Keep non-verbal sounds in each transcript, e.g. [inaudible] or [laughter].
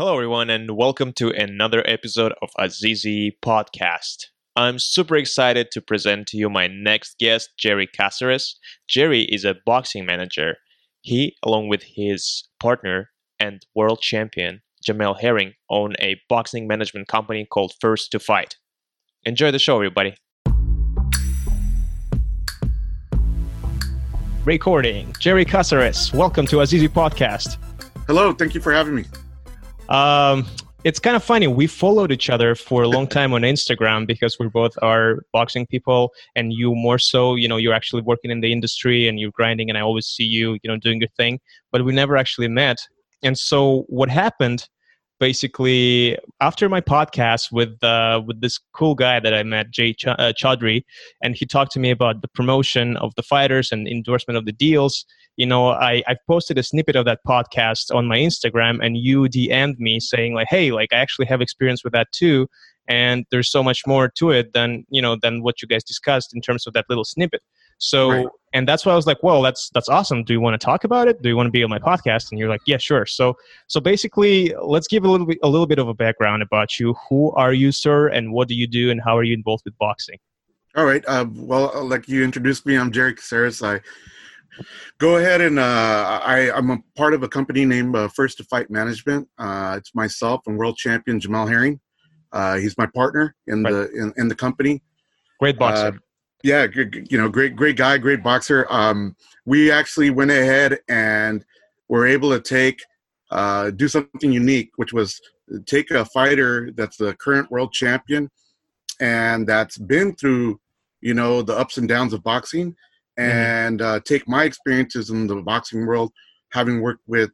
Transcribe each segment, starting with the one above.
Hello, everyone, and welcome to another episode of Azizi Podcast. I'm super excited to present to you my next guest, Jerry Caceres. Jerry is a boxing manager. He, along with his partner and world champion, Jamel Herring, own a boxing management company called First to Fight. Enjoy the show, everybody. Recording. Jerry Caceres, welcome to Azizi Podcast. Hello, thank you for having me. Um, it's kind of funny. We followed each other for a long [laughs] time on Instagram because we both are boxing people, and you more so. You know, you're actually working in the industry and you're grinding, and I always see you, you know, doing your thing. But we never actually met. And so what happened? Basically, after my podcast with uh, with this cool guy that I met, Jay Ch- uh, Chaudhry, and he talked to me about the promotion of the fighters and endorsement of the deals you know, I, I posted a snippet of that podcast on my Instagram and you DM'd me saying like, hey, like I actually have experience with that too. And there's so much more to it than, you know, than what you guys discussed in terms of that little snippet. So, right. and that's why I was like, well, that's, that's awesome. Do you want to talk about it? Do you want to be on my podcast? And you're like, yeah, sure. So, so basically let's give a little bit, a little bit of a background about you. Who are you, sir? And what do you do? And how are you involved with boxing? All right. Uh, well, like you introduced me, I'm Jerry Caceres. I Go ahead and uh, I, I'm a part of a company named uh, First to Fight Management. Uh, it's myself and world champion Jamel Herring. Uh, he's my partner in right. the in, in, the company. Great boxer. Uh, yeah, you know, great great guy, great boxer. Um, we actually went ahead and were able to take uh, do something unique, which was take a fighter that's the current world champion and that's been through you know the ups and downs of boxing. And uh, take my experiences in the boxing world, having worked with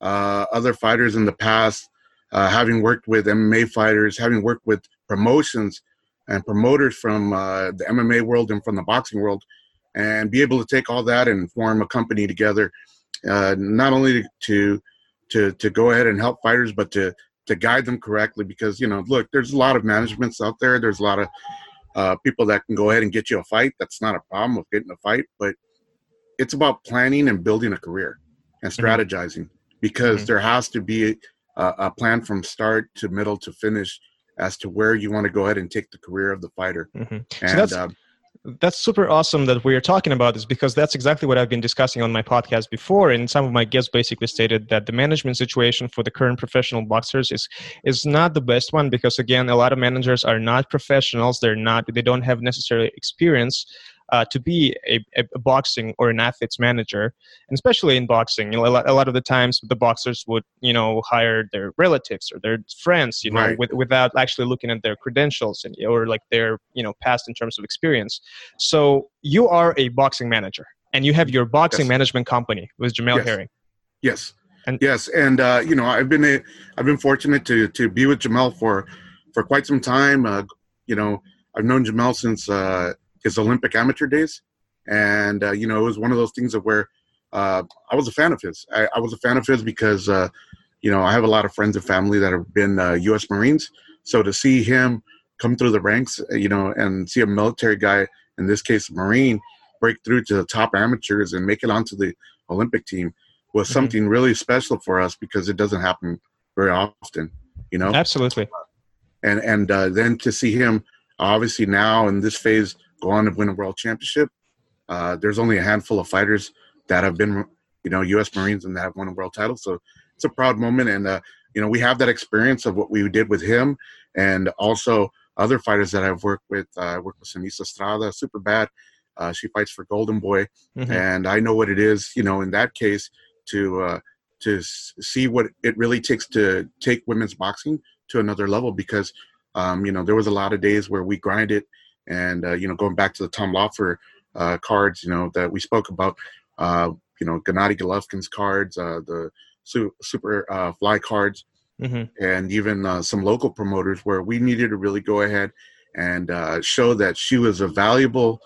uh, other fighters in the past, uh, having worked with MMA fighters, having worked with promotions and promoters from uh, the MMA world and from the boxing world, and be able to take all that and form a company together, uh, not only to to to go ahead and help fighters, but to to guide them correctly. Because you know, look, there's a lot of managements out there. There's a lot of uh, people that can go ahead and get you a fight. That's not a problem of getting a fight, but it's about planning and building a career and mm-hmm. strategizing mm-hmm. because mm-hmm. there has to be a, a, plan from start to middle to finish as to where you want to go ahead and take the career of the fighter. Mm-hmm. And, so that's, uh, that's super awesome that we're talking about this because that's exactly what I've been discussing on my podcast before. And some of my guests basically stated that the management situation for the current professional boxers is is not the best one because again, a lot of managers are not professionals. They're not. They don't have necessarily experience uh, to be a, a, boxing or an athlete's manager, and especially in boxing, you know, a lot, a lot, of the times the boxers would, you know, hire their relatives or their friends, you know, right. with, without actually looking at their credentials and or like their, you know, past in terms of experience. So you are a boxing manager, and you have your boxing yes. management company with Jamel yes. Herring. Yes. And yes, and uh, you know, I've been a, I've been fortunate to to be with Jamel for for quite some time. Uh, you know, I've known Jamel since uh, his Olympic amateur days, and uh, you know it was one of those things of where uh, I was a fan of his. I, I was a fan of his because uh, you know I have a lot of friends and family that have been U.S. Uh, Marines, so to see him come through the ranks, uh, you know, and see a military guy, in this case, Marine, break through to the top amateurs and make it onto the Olympic team was mm-hmm. something really special for us because it doesn't happen very often, you know. Absolutely. And and uh, then to see him, obviously now in this phase go on to win a world championship. Uh, there's only a handful of fighters that have been, you know, U.S. Marines and that have won a world title. So it's a proud moment, and uh, you know, we have that experience of what we did with him, and also other fighters that I've worked with. Uh, I worked with Seniesa Estrada, super bad. Uh, she fights for Golden Boy, mm-hmm. and I know what it is, you know, in that case to uh, to see what it really takes to take women's boxing to another level because um, you know there was a lot of days where we grinded and uh, you know, going back to the Tom Loeffler uh, cards, you know, that we spoke about, uh, you know, Gennady Golovkin's cards, uh, the su- super uh, fly cards, mm-hmm. and even uh, some local promoters where we needed to really go ahead and show that she was a valuable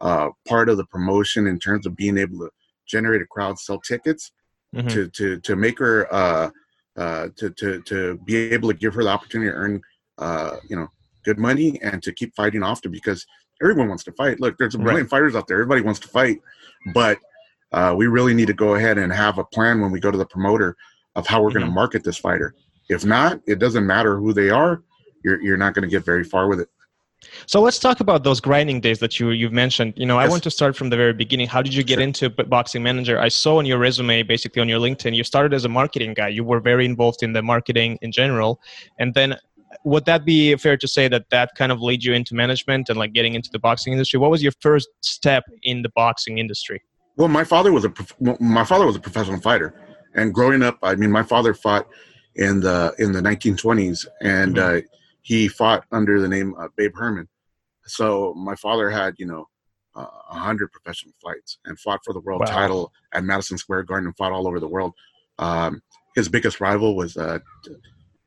part of the promotion in terms of being able to generate a crowd, sell tickets, mm-hmm. to to to make her uh, to to to be able to give her the opportunity to earn uh, you know good money and to keep fighting often because everyone wants to fight. Look, there's a million right. fighters out there. Everybody wants to fight, but uh, we really need to go ahead and have a plan when we go to the promoter of how we're mm-hmm. going to market this fighter. If not, it doesn't matter who they are. You're you're not going to get very far with it. So let's talk about those grinding days that you you've mentioned. You know, Yes. I want to start from the very beginning. How did you get Sure. into boxing manager? I saw on your resume, basically on your LinkedIn, you started as a marketing guy. You were very involved in the marketing in general, and then would that be fair to say that that kind of led you into management and like getting into the boxing industry? What was your first step in the boxing industry? Well, my father was a my father was a professional fighter, and growing up, I mean, my father fought in the in the 1920s, and Mhm. uh, he fought under the name uh, Babe Herman. So my father had you know uh, a hundred professional fights and fought for the world Wow. title at Madison Square Garden and fought all over the world. Um, his biggest rival was uh,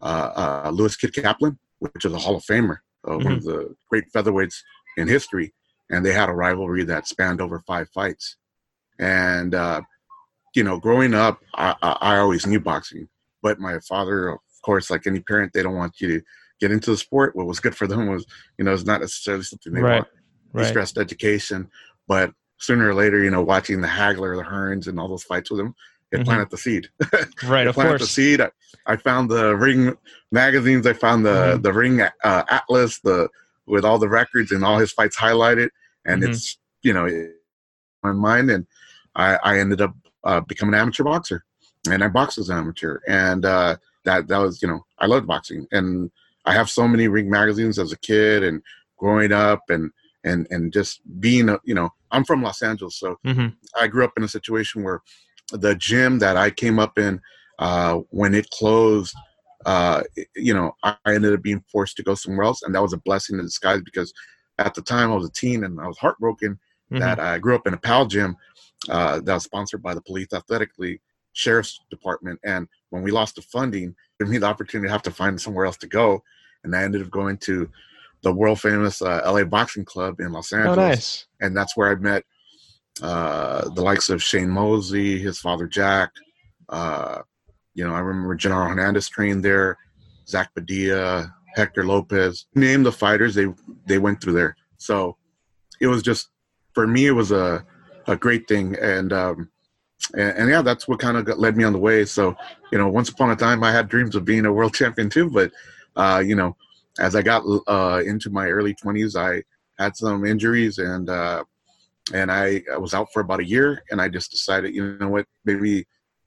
uh, uh, Louis Kid Kaplan, which is a Hall of Famer, uh, one of the great featherweights in history, and they had a rivalry that spanned over five fights. And uh, you know, growing up, I, I, I always knew boxing, but my father, of course, like any parent, they don't want you to get into the sport. What was good for them was, you know, it's not necessarily something they Right. want. He Right. stressed education, but sooner or later, you know, watching the Hagler, the Hearns, and all those fights with him, it Mhm. planted the seed. [laughs] Right. It Of planted the seed. I, I found the ring magazines. I found the Mhm. the ring uh, atlas, the with all the records and all his fights highlighted, and Mhm. it's you know, in my mind, and I, I ended up uh, becoming an amateur boxer, and I boxed as an amateur, and uh, that that was you know, I loved boxing, and I have so many ring magazines as a kid and growing up, and and and just being a you know, I'm from Los Angeles, so hmm I grew up in a situation where the gym that I came up in, uh, when it closed, uh, you know, I ended up being forced to go somewhere else, and that was a blessing in disguise because at the time I was a teen and I was heartbroken Mm-hmm. that I grew up in a PAL gym uh, that was sponsored by the Police Athletic League Sheriff's Department, and when we lost the funding, it gave me the opportunity to have to find somewhere else to go, and I ended up going to the world famous uh, LA Boxing Club in Los Oh, Angeles nice. and that's where I met uh, the likes of Shane Mosley, his father Jack. Uh, you know, I remember Genaro Hernandez trained there, Zach Padilla, Hector Lopez. Name the fighters, they they went through there. So it was just for me, it was a a great thing, and um, and, and yeah, that's what kind of led me on the way. So you know, once upon a time, I had dreams of being a world [laughs] champion too, but uh, you know, as I got uh, into my early twenties, I had some injuries and uh, and I, I was out for about a year and I just decided you know what maybe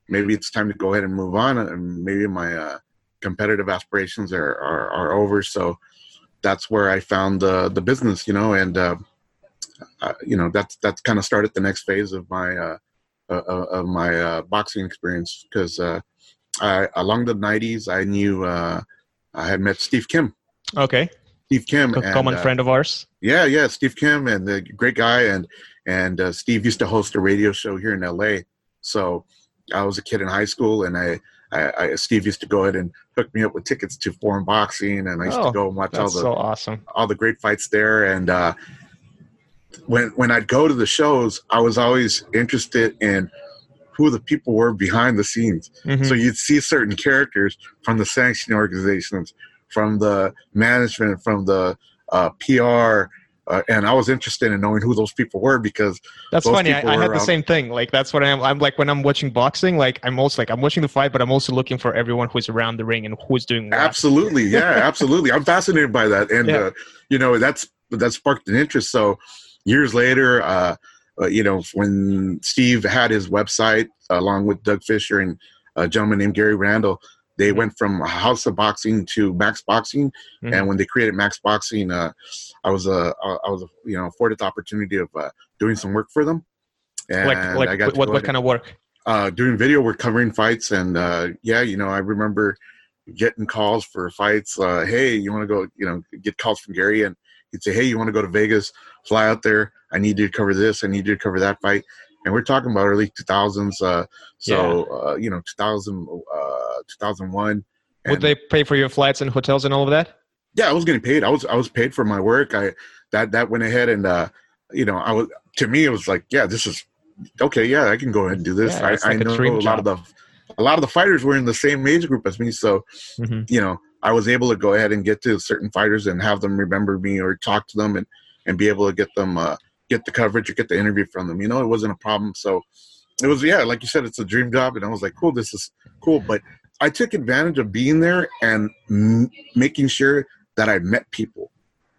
maybe it's time to go ahead and move on and maybe my uh, competitive aspirations are, are, are over so that's where I found the the business you know and uh, uh, you know that's that's kind of started the next phase of my uh, uh, of my uh, boxing experience because uh, I along the 90s I knew uh, I had met Steve Kim Okay. Steve Kim a common uh, friend of ours. yeah, yeah, Steve Kim and the great guy, and and uh, Steve used to host a radio show here in L.A. So I was a kid in high school, and I, I, I Steve used to go ahead and hook me up with tickets to Forum boxing, and I used Oh, to go and watch all the so awesome. all the great fights there. And uh, when when I'd go to the shows, I was always interested in who the people were behind the scenes. Mhm. So you'd see certain characters from the sanctioning organizations, from the management, from the uh, PR, uh, and I was interested in knowing who those people were because That's funny. I, I had the um, same thing. Like that's what I'm. I'm like when I'm watching boxing. Like I'm also like I'm watching the fight, but I'm also looking for everyone who's around the ring and who's doing what. absolutely, yeah, [laughs] absolutely, I'm fascinated by that, and Yeah. uh, you know that's that sparked an interest. So years later, uh, uh, you know, when Steve had his website along with Doug Fischer and a gentleman named Gary Randall, they went from House of Boxing to Max Boxing, Mhm. and when they created Max Boxing, uh, I was uh, I was you know afforded the opportunity of uh, doing some work for them. And Like I got what what, go what ahead kind of work? uh, doing video we're covering fights. And uh, yeah you know i remember getting calls for fights uh, hey you want to go you know get calls from gary? And he'd say hey you want to go to vegas? Fly out there. I need you to cover this. I need you to cover that fight and we're talking about early 2000s uh, so uh, you know 2000 uh, 2001 Would they pay for your flights and hotels and all of that? yeah, I was getting paid. I was I was paid for my work. I that that went ahead and uh, you know I was to me it was like yeah this is okay yeah I can go ahead and do this. Yeah, I, like I know a lot of the a lot of the fighters were in the same age group as me, so Mhm. you know I was able to go ahead and get to certain fighters and have them remember me or talk to them and and be able to get them uh, get the coverage or get the interview from them. You know it wasn't a problem. So it was yeah like you said it's a dream job and I was like cool this is cool but I took advantage of being there and m- making sure that I met people,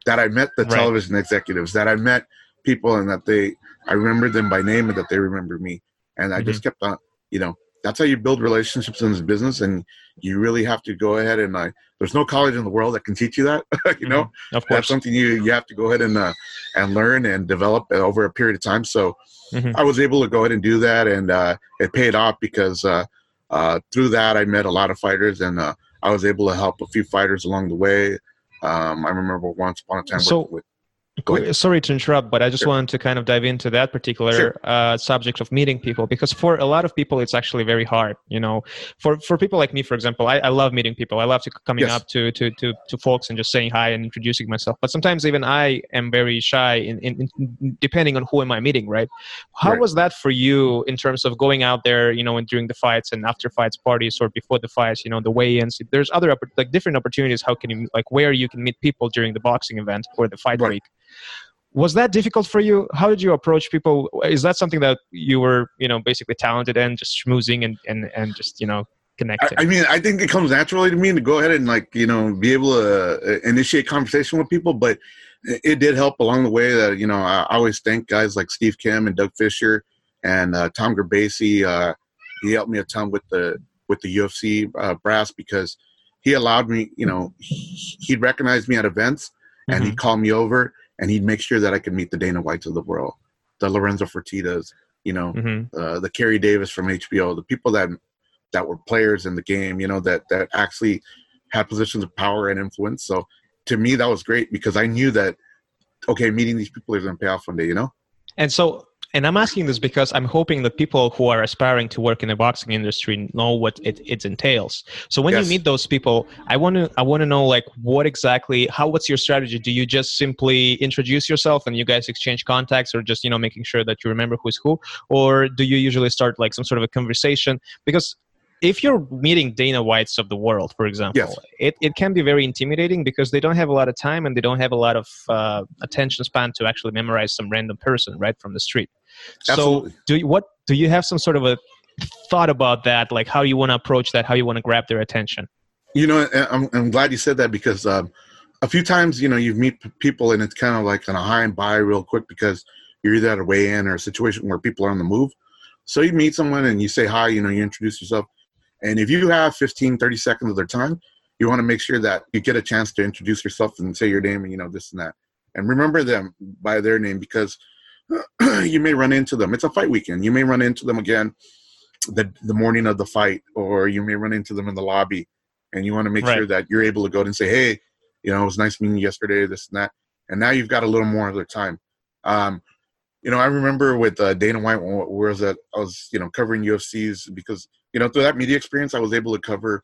that I met the Right. television executives, that I met people, and that they I remembered them by name and that they remembered me. And I just mm-hmm. kept on, you know, that's how you build relationships in this business, and you really have to go ahead and uh, there's no college in the world that can teach you that, [laughs] you know. Of That's something you you have to go ahead and uh, and learn and develop over a period of time. So Mhm. I was able to go ahead and do that, and uh, it paid off because uh, uh, through that I met a lot of fighters, and uh, I was able to help a few fighters along the way. Um, I remember once upon a time So- with. Sorry to interrupt, but I just Sure. wanted to kind of dive into that particular Sure. uh, subject of meeting people because for a lot of people, it's actually very hard. You know, for for people like me, for example, I, I love meeting people. I love to coming Yes. up to, to to to folks and just saying hi and introducing myself. But sometimes even I am very shy in, in, in depending on who am I meeting, right? How Right. was that for you in terms of going out there, you know, and during the fights and after fights parties or before the fights, you know, the weigh-ins? There's other like different opportunities. How can you like where you can meet people during the boxing event or the fight Right. week? Was that difficult for you how did you approach people is that something that you were you know basically talented in just schmoozing and and, and just you know connecting I mean, I think it comes naturally to me to go ahead and like you know be able to uh, initiate conversation with people, but it, did help along the way. That you know, I, I always thank guys like Steve Kim and Doug Fischer and uh, Tom Gerbasi. Uh, he helped me a ton with the with the UFC uh, brass because he allowed me. You know, he, he'd recognize me at events and Mhm. he'd call me over and he'd make sure that I could meet the Dana Whites of the world, the Lorenzo Fertitas, you know, Mhm. uh, the Kery Davis from HBO, the people that that were players in the game, you know, that that actually had positions of power and influence. So to me, that was great because I knew that okay, meeting these people is going to pay off one day, you know. and so and i'm asking this because i'm hoping that people who are aspiring to work in the boxing industry know what it, it entails so when Yes. you meet those people i want to i want to know like what exactly how what's your strategy do you just simply introduce yourself and you guys exchange contacts or just you know making sure that you remember who's who or do you usually start like some sort of a conversation because if you're meeting Dana Whites of the world, for example, Yes. it, it can be very intimidating because they don't have a lot of time and they don't have a lot of uh, attention span to actually memorize some random person right from the street. Absolutely. So, do you, what do you have some sort of a thought about that? Like how you want to approach that? How you want to grab their attention? You know, I'm I'm glad you said that because um, a few times, you know, you meet people and it's kind of like on a hi and bye real quick because you're either at a weigh-in or a situation where people are on the move. So you meet someone and you say hi, you know, you introduce yourself. And if you have 15, 30 seconds of their time, you want to make sure that you get a chance to introduce yourself and say your name and, you know, this and that. And remember them by their name because [clears throat] you may run into them. It's a fight weekend. You may run into them again the, the morning of the fight, or you may run into them in the lobby. And you want to make Right. sure that you're able to go and say, hey, you know, it was nice meeting you yesterday, this and that. And now you've got a little more of their time. Um, you know, I remember with uh, Dana White, when I was at, I was, you know, covering UFCs because, you know, through that media experience, I was able to cover,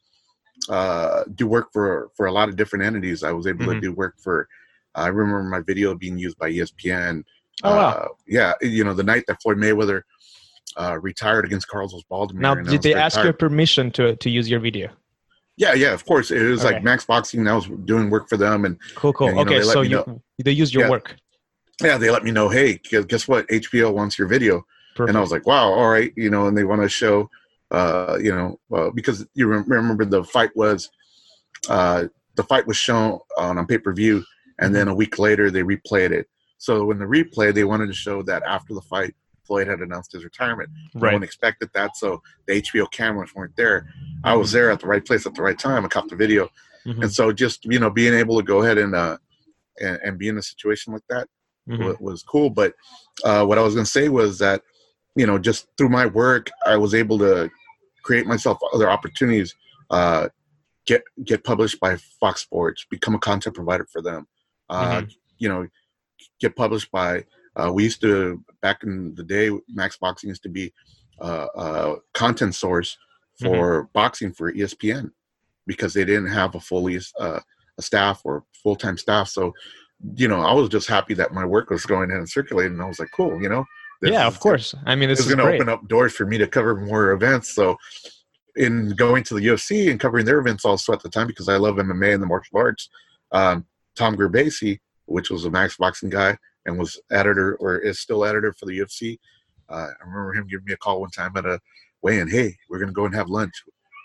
uh, do work for for a lot of different entities. I was able Mhm. to do work for. I remember my video being used by ESPN. Oh wow! Uh, yeah, you know, the night that Floyd Mayweather uh, retired against Carlos Baldomir. now, did they ask tired. your permission to to use your video? Yeah, yeah, of course. It was Okay. like Max Boxing. I was doing work for them, and Cool, cool. And, know, okay, let so you they used your Yeah. work. yeah, they let me know, hey, guess what? HBO wants your video, Perfect. and I was like, wow, all right, you know, and they want to show, uh, you know, uh, because you rem- remember the fight was, uh, the fight was shown on a pay per view, and then a week later they replayed it. So in the replay, they wanted to show that after the fight, Floyd had announced his retirement. Right. No one expected that, so the HBO cameras weren't there. I was there at the right place at the right time. I caught the video, Mhm, and so just you know being able to go ahead and uh, and, and be in a situation like that mhm. wa- was cool. But uh, what I was going to say was that, you know, just through my work, I was able to create myself other opportunities, uh, get get published by Fox Sports, become a content provider for them. Uh, You know, get published by. Uh, we used to back in the day, Max Boxing used to be uh, a content source for boxing for ESPN because they didn't have a fully uh, a staff or full time staff. So you know, I was just happy that my work was going in and circulating. And I was like, cool, you know. yeah, of course. I mean, this This is is going to open up doors for me to cover more events. So, in going to the UFC and covering their events also at the time because I love MMA and the martial arts, um, Tom Gerbasi, which was a Max Boxing guy and was editor or is still editor for the UFC. Uh, I remember him giving me a call one time at a weigh-in. Hey, we're going to go and have lunch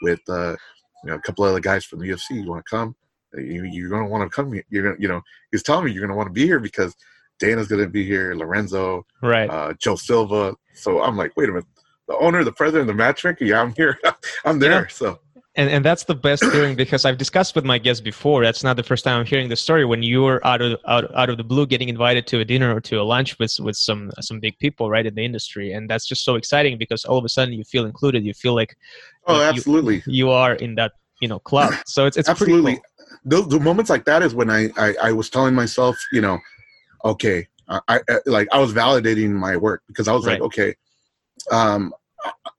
with uh, you know, a couple other guys from the UFC. You want to come? You, you're going to want to come. Here. You're to, you know, he's telling me you're going to want to be here because Dana's going to be here, Lorenzo, right, uh, Joe Silva. So I'm like, wait a minute, the owner, the president, the matchmaker. Yeah, I'm here. [laughs] I'm there. Yeah. So and and that's the best feeling because I've discussed with my guests before. That's not the first time I'm hearing the story. When you're out of out, out of the blue, getting invited to a dinner or to a lunch with with some some big people, right in the industry, and that's just so exciting because all of a sudden you feel included. You feel like oh, absolutely, you, you are in that you know club. [laughs] So it's it's absolutely. Cool. The, the moments like that is when I, I I was telling myself, you know, okay, I, I like I was validating my work because I was right. like, okay, um,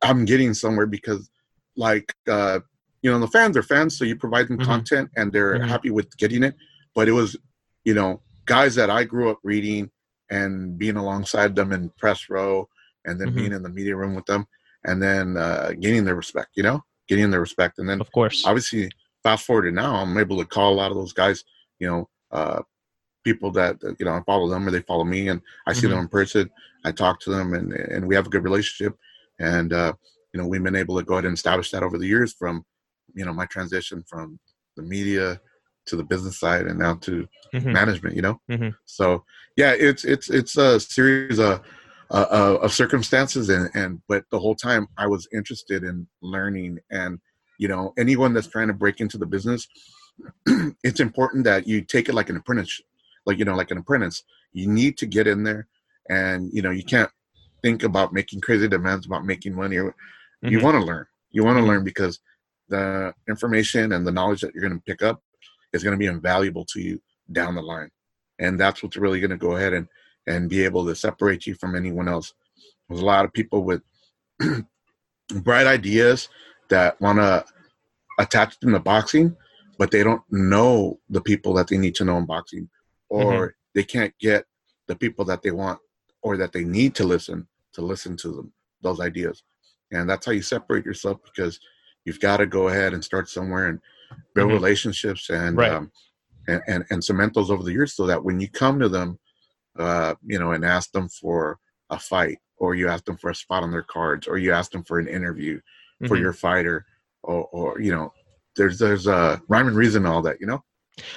I'm getting somewhere because like uh you know the fans are fans so you provide them mm-hmm. content and they're mm-hmm. happy with getting it but it was you know guys that i grew up reading and being alongside them in press row and then mm-hmm. being in the media room with them and then uh, gaining their respect you know getting their respect and then of course obviously fast forward to now i'm able to call a lot of those guys you know uh, people that you know i follow them or they follow me and i see them mm-hmm. in person i talk to them and and we have a good relationship and uh, you know we've been able to go ahead and establish that over the years from you know my transition from the media to the business side and now to mm-hmm. management you know mm-hmm. so yeah it's it's it's a series of uh, of circumstances and and but the whole time i was interested in learning and you know anyone that's trying to break into the business [clears throat] it's important that you take it like an apprentice like you know like an apprentice you need to get in there and you know you can't think about making crazy demands about making money or mm-hmm. you want to learn you want to mm-hmm. learn because the information and the knowledge that you're going to pick up is going to be invaluable to you down the line. And that's what's really going to go ahead and and be able to separate you from anyone else. There's a lot of people with [clears throat] bright ideas that want to attach them to boxing but they don't know the people that they need to know in boxing. Or mm-hmm. they can't get the people that they want or that they need to listen to listen to them those ideas. And that's how you separate yourself because you've got to go ahead and start somewhere and build mm-hmm. relationships and, right. um, and, and and cement those over the years so that when you come to them, uh, you know, and ask them for a fight, or you ask them for a spot on their cards, or you ask them for an interview mm-hmm. for your fighter, or, or you know, there's there's a rhyme and reason all that, you know.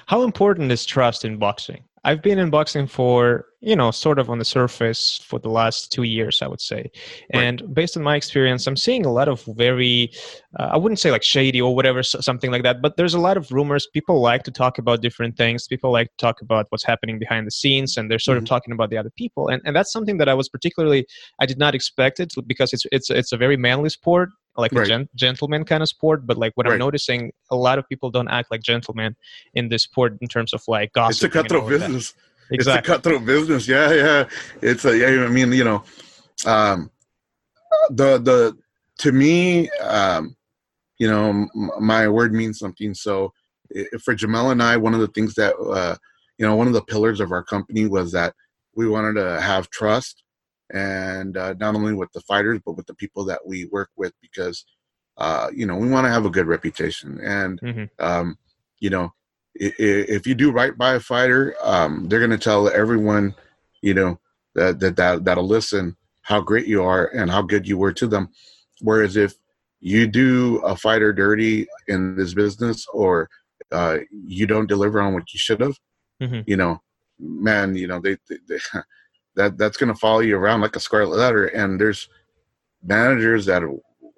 How important is trust in boxing? I've been in boxing for, you know, sort of on the surface for the last two years, I would say. Right. And based on my experience, I'm seeing a lot of very, uh, I wouldn't say like shady or whatever, something like that, but there's a lot of rumors. People like to talk about different things. People like to talk about what's happening behind the scenes and they're sort mm-hmm. of talking about the other people. And, and that's something that I was particularly, I did not expect it because it's, it's, it's a very manly sport like right. a gen- gentleman kind of sport but like what right. i'm noticing a lot of people don't act like gentlemen in this sport in terms of like gossip it's a cutthroat business exactly. it's a cutthroat business yeah yeah it's a yeah i mean you know um the the to me um you know my word means something so for jamel and i one of the things that uh you know one of the pillars of our company was that we wanted to have trust and uh, not only with the fighters but with the people that we work with because uh, you know we want to have a good reputation and mm-hmm. um, you know if, if, you do right by a fighter um, they're going to tell everyone you know that, that that that'll listen how great you are and how good you were to them whereas if you do a fighter dirty in this business or uh, you don't deliver on what you should have mm-hmm. you know man you know they, they, they [laughs] that that's going to follow you around like a scarlet letter. And there's managers that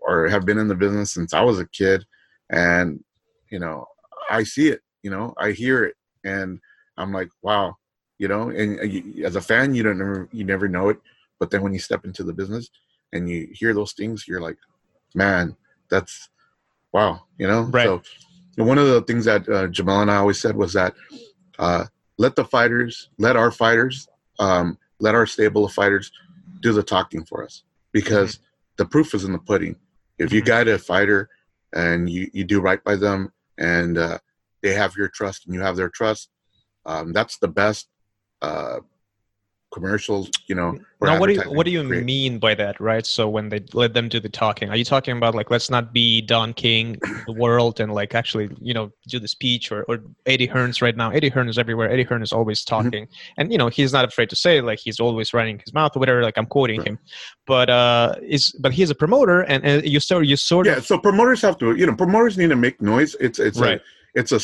are have been in the business since I was a kid, and you know I see it. You know I hear it, and I'm like, wow. You know, and you, as a fan, you don't never you never know it, but then when you step into the business and you hear those things, you're like, man, that's wow. You know, right. So one of the things that uh, Jamel and I always said was that uh, let the fighters, let our fighters um, let our stable of fighters do the talking for us because mm-hmm. the proof is in the pudding. If you mm-hmm. guide a fighter and you, you do right by them and uh, they have your trust and you have their trust, um, that's the best uh, commercials, you know. now what do you what do you create. mean by that right so when they let them do the talking are you talking about like let's not be don king the world and like actually you know do the speech or, or eddie hearns right now eddie hearn is everywhere eddie hearn is always Mm-hmm. talking and you know he's not afraid to say like he's always running his mouth or whatever like i'm quoting Right. him but uh is but he's a promoter and, and you sort you sort Yeah, of so promoters have to, you know, promoters need to make noise. It's it's Right. a it's a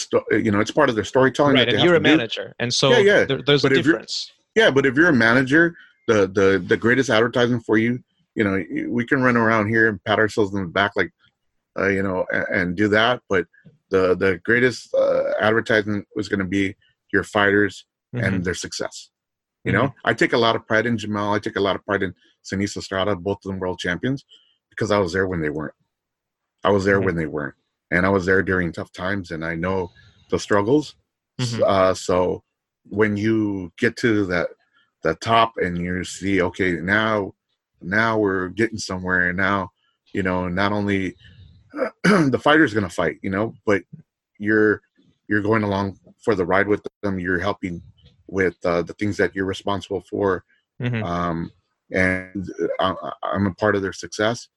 you know it's part of their storytelling. right and you're a to do. manager and so Yeah, yeah. There, there's But a difference Yeah, but if you're a manager, the the the greatest advertising for you, you know, we can run around here and pat ourselves in the back like, uh, you know, and, and do that. But the the greatest uh, advertising was going to be your fighters Mhm. and their success. You know, I take a lot of pride in Jamel. I take a lot of pride in Seniesa Estrada, both of them world champions, because I was there when they weren't. I was there Mhm. when they weren't, and I was there during tough times, and I know the struggles. Mhm. Uh, so when you get to that the top and you see, okay, now now we're getting somewhere, and now you know not only [clears throat] the fighter's going to fight, you know, but you're you're going along for the ride with them. You're helping with uh, the things that you're responsible for, Mhm. um, and I, I'm a part of their success.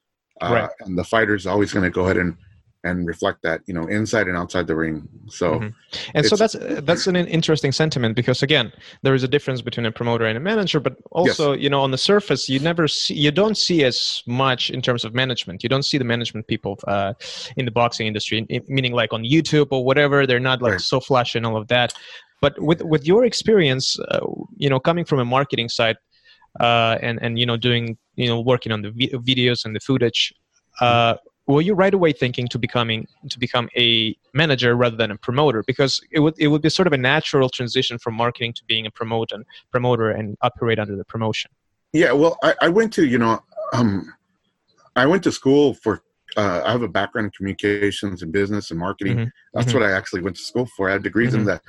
Uh, Right. And the fighter's always going to go ahead and and reflect that, you know, inside and outside the ring. So Mhm. and so that's that's an interesting sentiment because again there is a difference between a promoter and a manager but also you know on the surface you never see you don't see as much in terms of management you don't see the management people uh, in the boxing industry meaning like on youtube or whatever they're not like Right. so flashy and all of that but with with your experience uh, you know coming from a marketing side uh, and and you know doing you know working on the vi- videos and the footage uh, were you right away thinking to becoming to become a manager rather than a promoter because it would it would be sort of a natural transition from marketing to being a promoter and promoter and operate under the promotion Yeah, well, I, I went to you know, um, I went to school for. Uh, I have a background in communications and business and marketing. Mhm, That's mhm. what I actually went to school for. I have degrees in Mhm. that.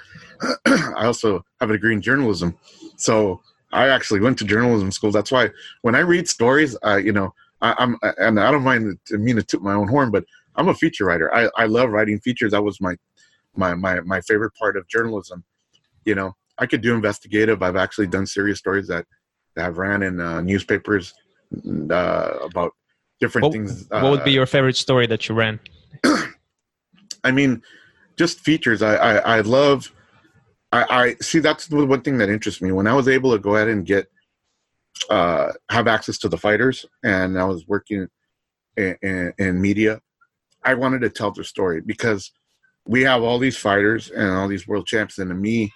[clears throat] I also have a degree in journalism, so I actually went to journalism school. That's why when I read stories, uh, you know, I, I'm and I don't mind to mean to toot my own horn, but I'm a feature writer. I, I love writing features. That was my my my my favorite part of journalism. You know, I could do investigative. I've actually done serious stories that that have ran in uh, newspapers uh, about different what, things. what would be uh, your favorite story that you ran [clears throat] I mean, just features. I I, I love. I, I see. That's the one thing that interests me. When I was able to go ahead and get uh, have access to the fighters, and I was working in, in, in media, I wanted to tell their story because we have all these fighters and all these world champs, and to me,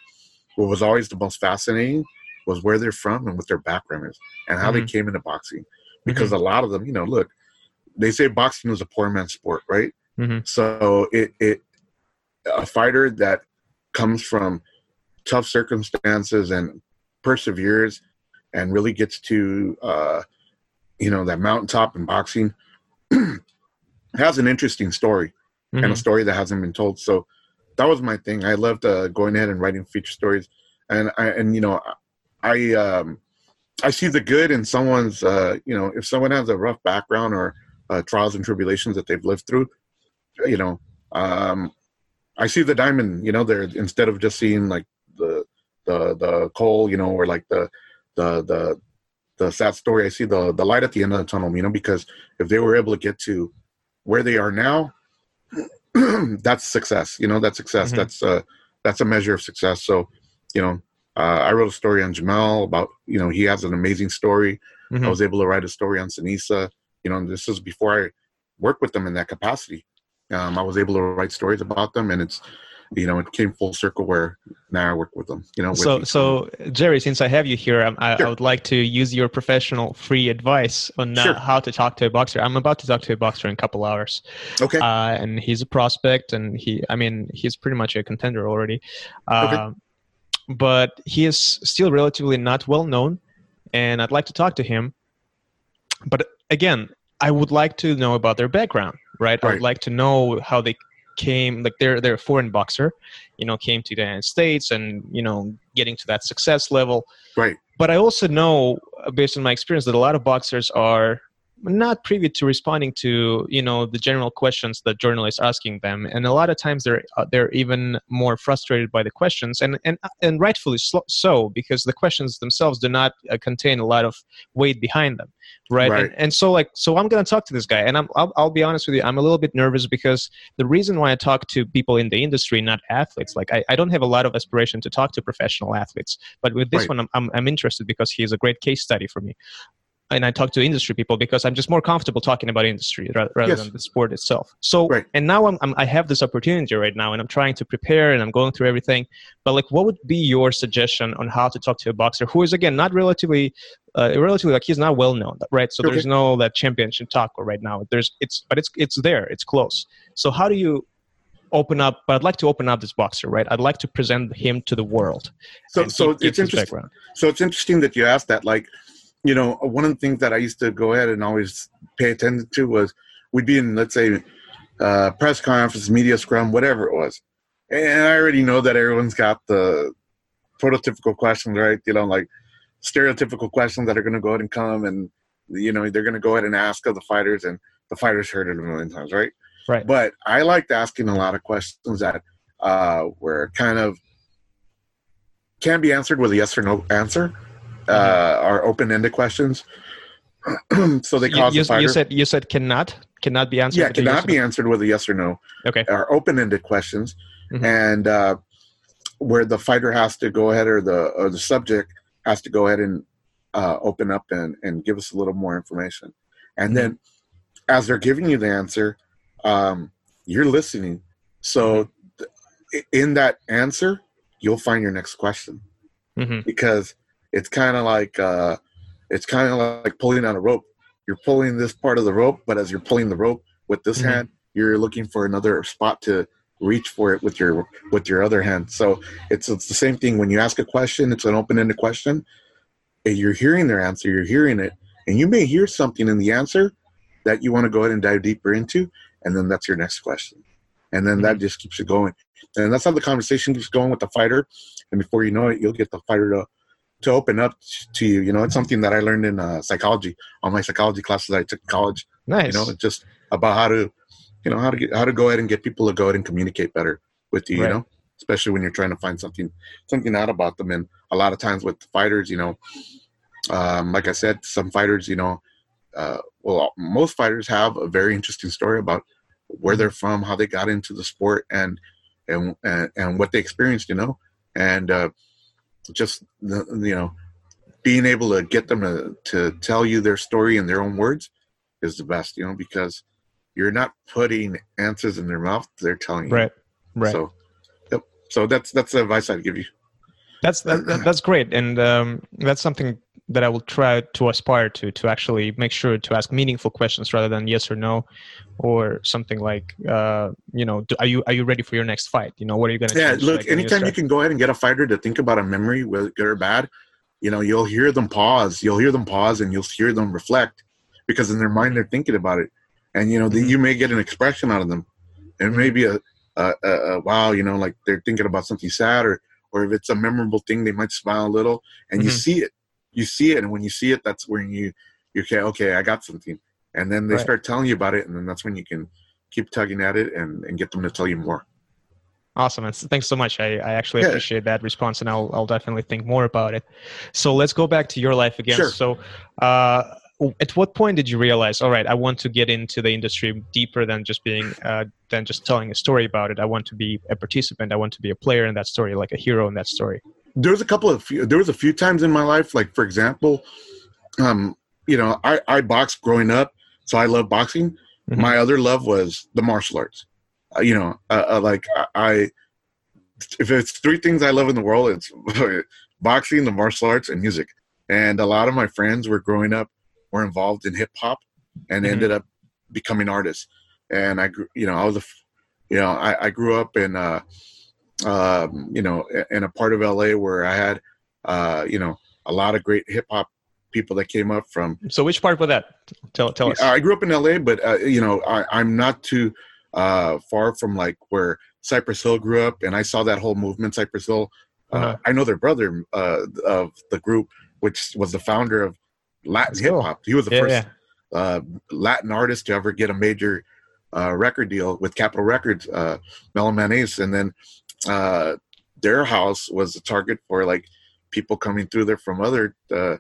what was always the most fascinating was where they're from and what their background is and how they came into boxing. Because a lot of them, you know, look, they say boxing is a poor man's sport, right? Mhm. So it it a fighter that comes from tough circumstances and perseveres and really gets to uh, you know that mountaintop in boxing [clears throat] has an interesting story and a Mhm. story that hasn't been told. So that was my thing. I loved uh, going ahead and writing feature stories, and I and you know I um, I see the good in someone's uh, you know if someone has a rough background or uh, trials and tribulations that they've lived through, you know um, I see the diamond. You know there instead of just seeing like the the the coal, you know, or like the the the the sad story. I see the the light at the end of the tunnel. You know because if they were able to get to where they are now [clears throat] that's success you know that's success Mhm. that's uh that's a measure of success so you know uh, i wrote a story on jamel about you know he has an amazing story i Mhm. was able to write a story on seniesa you know and this is before i worked with them in that capacity um, i was able to write stories about them and it's you know it came full circle where now i work with them you know so so jerry since i have you here um, I, Sure. I would like to use your professional free advice on uh, Sure. how to talk to a boxer i'm about to talk to a boxer in a couple hours okay uh, and he's a prospect, and he, I mean, he's pretty much a contender already. Uh, But he is still relatively not well known, and I'd like to talk to him. But again, I would like to know about their background, right? right. I would like to know how they came, like they're they're a foreign boxer, you know, came to the United States, and you know, getting to that success level. right But I also know, based on my experience, that a lot of boxers are not privy to responding to you know the general questions that journalists asking them. And a lot of times they're uh, they're even more frustrated by the questions. And and and rightfully so because the questions themselves do not uh, contain a lot of weight behind them right, right. And, and so like so i'm going to talk to this guy. And I'm, I'll, I'll be honest with you i'm a little bit nervous because the reason why i talk to people in the industry not athletes like i, I don't have a lot of aspiration to talk to professional athletes. But with this right. one I'm, I'm, I'm interested because he's a great case study for me and I talk to industry people because I'm just more comfortable talking about industry rather, rather yes. than the sport itself. So, right. and now I'm, I'm, i have this opportunity right now, and I'm trying to prepare, and I'm going through everything. But like, what would be your suggestion on how to talk to a boxer who is again not relatively, uh, relatively like he's not well known, right? So okay. there's no that championship talk right now. There's it's, but it's it's there, it's close. So how do you open up but i'd like to open up this boxer right i'd like to present him to the world so so it's interesting background. so it's interesting that you asked that like you know, one of the things that I used to go ahead and always pay attention to was we'd be in, let's say, uh, press conference, media scrum, whatever it was. And I already know that everyone's got the prototypical questions, right? You know, like stereotypical questions that are going to go ahead and come and, you know, they're going to go ahead and ask of the fighters, and the fighters heard it a million times, right? Right. But I liked asking a lot of questions that uh, were kind of can be answered with a yes or no answer uh, are open-ended questions. [clears throat] so they cause you, you, you, said you said cannot cannot be answered. Yeah, cannot yes be no? answered with a yes or no. Okay, are open-ended questions, mm-hmm. and uh, where the fighter has to go ahead or the or the subject has to go ahead and uh, open up and, and give us a little more information, and mm-hmm. then as they're giving you the answer, um, you're listening. So mm-hmm. in that answer, you'll find your next question mm-hmm. because it's kind of like uh, it's kind of like pulling on a rope. You're pulling this part of the rope, but as you're pulling the rope with this mm-hmm. hand, you're looking for another spot to reach for it with your with your other hand. So it's it's the same thing when you ask a question. It's an open-ended question. You're hearing their answer. You're hearing it, and you may hear something in the answer that you want to go ahead and dive deeper into, and then that's your next question, and then mm-hmm. that just keeps it going, and that's how the conversation keeps going with the fighter. And before you know it, you'll get the fighter to to open up to you. You know, it's something that I learned in uh, psychology on my psychology classes I took in college. Nice. You know, it's just about how to, you know, how to get how to go ahead and get people to go ahead and communicate better with you. Right. You know, especially when you're trying to find something something out about them. And a lot of times with fighters, you know, um, like I said, some fighters, you know, uh, well, most fighters have a very interesting story about where they're from, how they got into the sport, and and and, and what they experienced. You know, and uh, just the, you know being able to get them to, to tell you their story in their own words is the best you know because you're not putting answers in their mouth they're telling you. Right right. So yep. So that's that's the advice i'd give you. That's that, that's great. And um, that's something that I will try to aspire to to actually make sure to ask meaningful questions rather than yes or no, or something like uh, you know, do, are you are you ready for your next fight? You know, what are you going to? Yeah, look, like, anytime you can go ahead and get a fighter to think about a memory, whether good or bad, you know, you'll hear them pause. You'll hear them pause, and you'll hear them reflect because in their mind they're thinking about it, and you know, mm-hmm. the, you may get an expression out of them, and maybe a, a, a, a wow, you know, like they're thinking about something sad or or if it's a memorable thing, they might smile a little, and mm-hmm. you see it you see it, and when you see it, that's when you you okay, okay, I got something, and then they right. start telling you about it, and then that's when you can keep tugging at it and and get them to tell you more. Awesome. Thanks so much. I, I actually yeah. appreciate that response and I'll, I'll definitely think more about it. So let's go back to your life again. Sure. So, uh, at what point did you realize, all right, I want to get into the industry deeper than just being, uh, than just telling a story about it. I want to be a participant. I want to be a player in that story, like a hero in that story there was a couple of few, there was a few times in my life, like for example, um, you know, I, I boxed growing up, so I love boxing. Mm-hmm. My other love was the martial arts. Uh, you know, uh, uh, like I, I, if it's three things I love in the world, it's [laughs] boxing, the martial arts, and music. And a lot of my friends were growing up were involved in hip hop and mm-hmm. ended up becoming artists. And I, you know, I was a, you know, I, I grew up in. Uh, um, you know, in a part of LA where I had, uh, you know, a lot of great hip hop people that came up from. So which part was that? Tell tell us. I grew up in LA, but uh, you know, I, am not too uh, far from like where Cypress Hill grew up, and I saw that whole movement. Cypress Hill. Uh, uh-huh. I know their brother uh, of the group, which was the founder of Latin hip hop. He was the yeah, first. Yeah. uh, Latin artist to ever get a major uh, record deal with Capitol Records, uh, Melon and then uh, their house was a target for like people coming through there from other uh,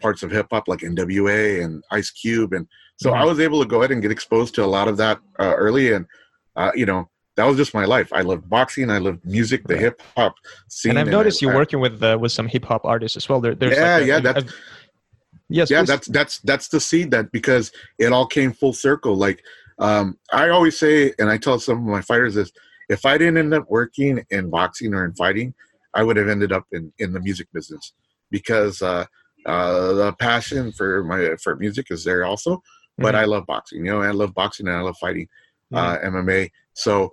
parts of hip hop, like NWA and Ice Cube, and so mm-hmm. I was able to go ahead and get exposed to a lot of that uh, early, and uh, you know that was just my life. I loved boxing. I loved music, the right. hip hop scene. And I've noticed and I, you're working with uh, with some hip hop artists as well. There, there's yeah, like a, yeah, that's. A, yes, yeah, please. that's that's that's the seed that because it all came full circle. Like um, I always say, and I tell some of my fighters this: if I didn't end up working in boxing or in fighting, I would have ended up in in the music business because uh, uh, the passion for my for music is there also. But mm-hmm. I love boxing. You know, I love boxing and I love fighting uh, MMA. So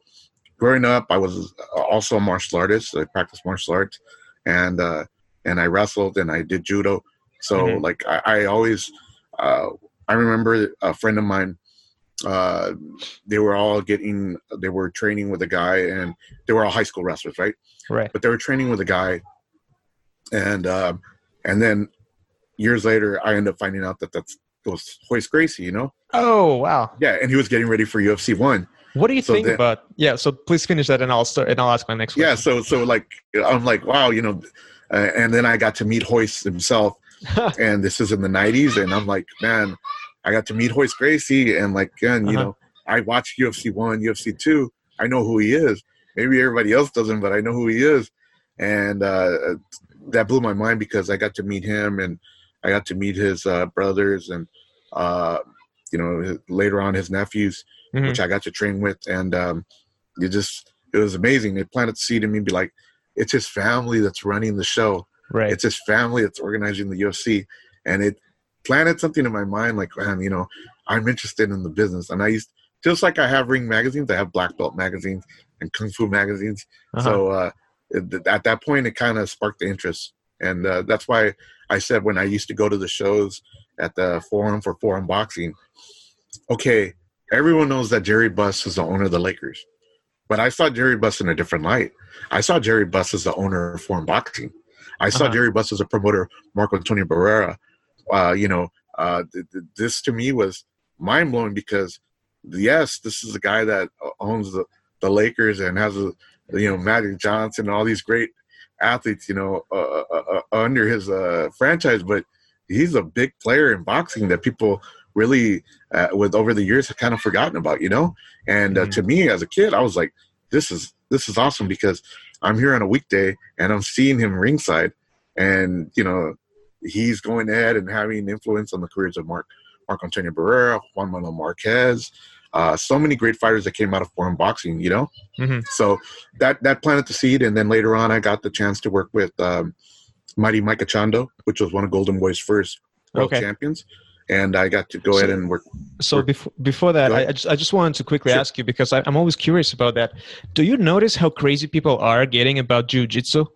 growing up, I was also a martial artist. I practiced martial arts, and uh, and I wrestled and I did judo. So mm-hmm. like I, I always, uh, I remember a friend of mine uh, they were all getting they were training with a guy and they were all high school wrestlers right right but they were training with a guy and um, and then years later i ended up finding out that that's was Royce Gracie, you know? Oh wow! Yeah, and he was getting ready for UFC one. What do you so think then, about? Yeah, so please finish that, and I'll start, and I'll ask my next. Question. Yeah, so so like I'm like wow, you know, uh, and then I got to meet Royce himself, [laughs] and this is in the '90s, and I'm like, man, I got to meet Royce Gracie, and like, again, you uh-huh. know, I watched UFC one, UFC two. I know who he is. Maybe everybody else doesn't, but I know who he is, and uh, that blew my mind because I got to meet him, and I got to meet his uh, brothers, and uh, you know, later on his nephews, mm-hmm. which I got to train with, and um, it just it was amazing. It planted seed in me, be like, it's his family that's running the show. Right. It's his family that's organizing the UFC, and it planted something in my mind like man you know i'm interested in the business. And i used just like i have ring magazines i have black belt magazines and kung fu magazines. Uh-huh. so uh, at that point it kind of sparked the interest. And uh, that's why i said when i used to go to the shows at the forum for forum boxing okay everyone knows that jerry buss is the owner of the lakers. But i saw jerry buss in a different light. I saw jerry buss as the owner of forum boxing i saw uh-huh. jerry buss as a promoter marco antonio barrera uh, you know, uh, th- th- this to me was mind blowing because yes, this is a guy that owns the, the Lakers and has a you know Magic Johnson and all these great athletes, you know, uh, uh, uh, uh under his uh, franchise, but he's a big player in boxing that people really, uh, with over the years, have kind of forgotten about, you know. And mm-hmm. to me, as a kid, I was like, this is this is awesome because I'm here on a weekday and I'm seeing him ringside, and you know, he's going ahead and having influence on the careers of Mark Mark Antonio Barrera, Juan Manuel Marquez, uh, so many great fighters that came out of Forum boxing, you know. Mm-hmm. So that that planted the seed, and then later on, I got the chance to work with um, Mighty Mike Anchondo, which was one of Golden Boy's first world okay. champions, and I got to go so, ahead and work. So work. before before that, I, I, just I just wanted to quickly sure. ask you because I, I'm always curious about that. Do you notice how crazy people are getting about jujitsu?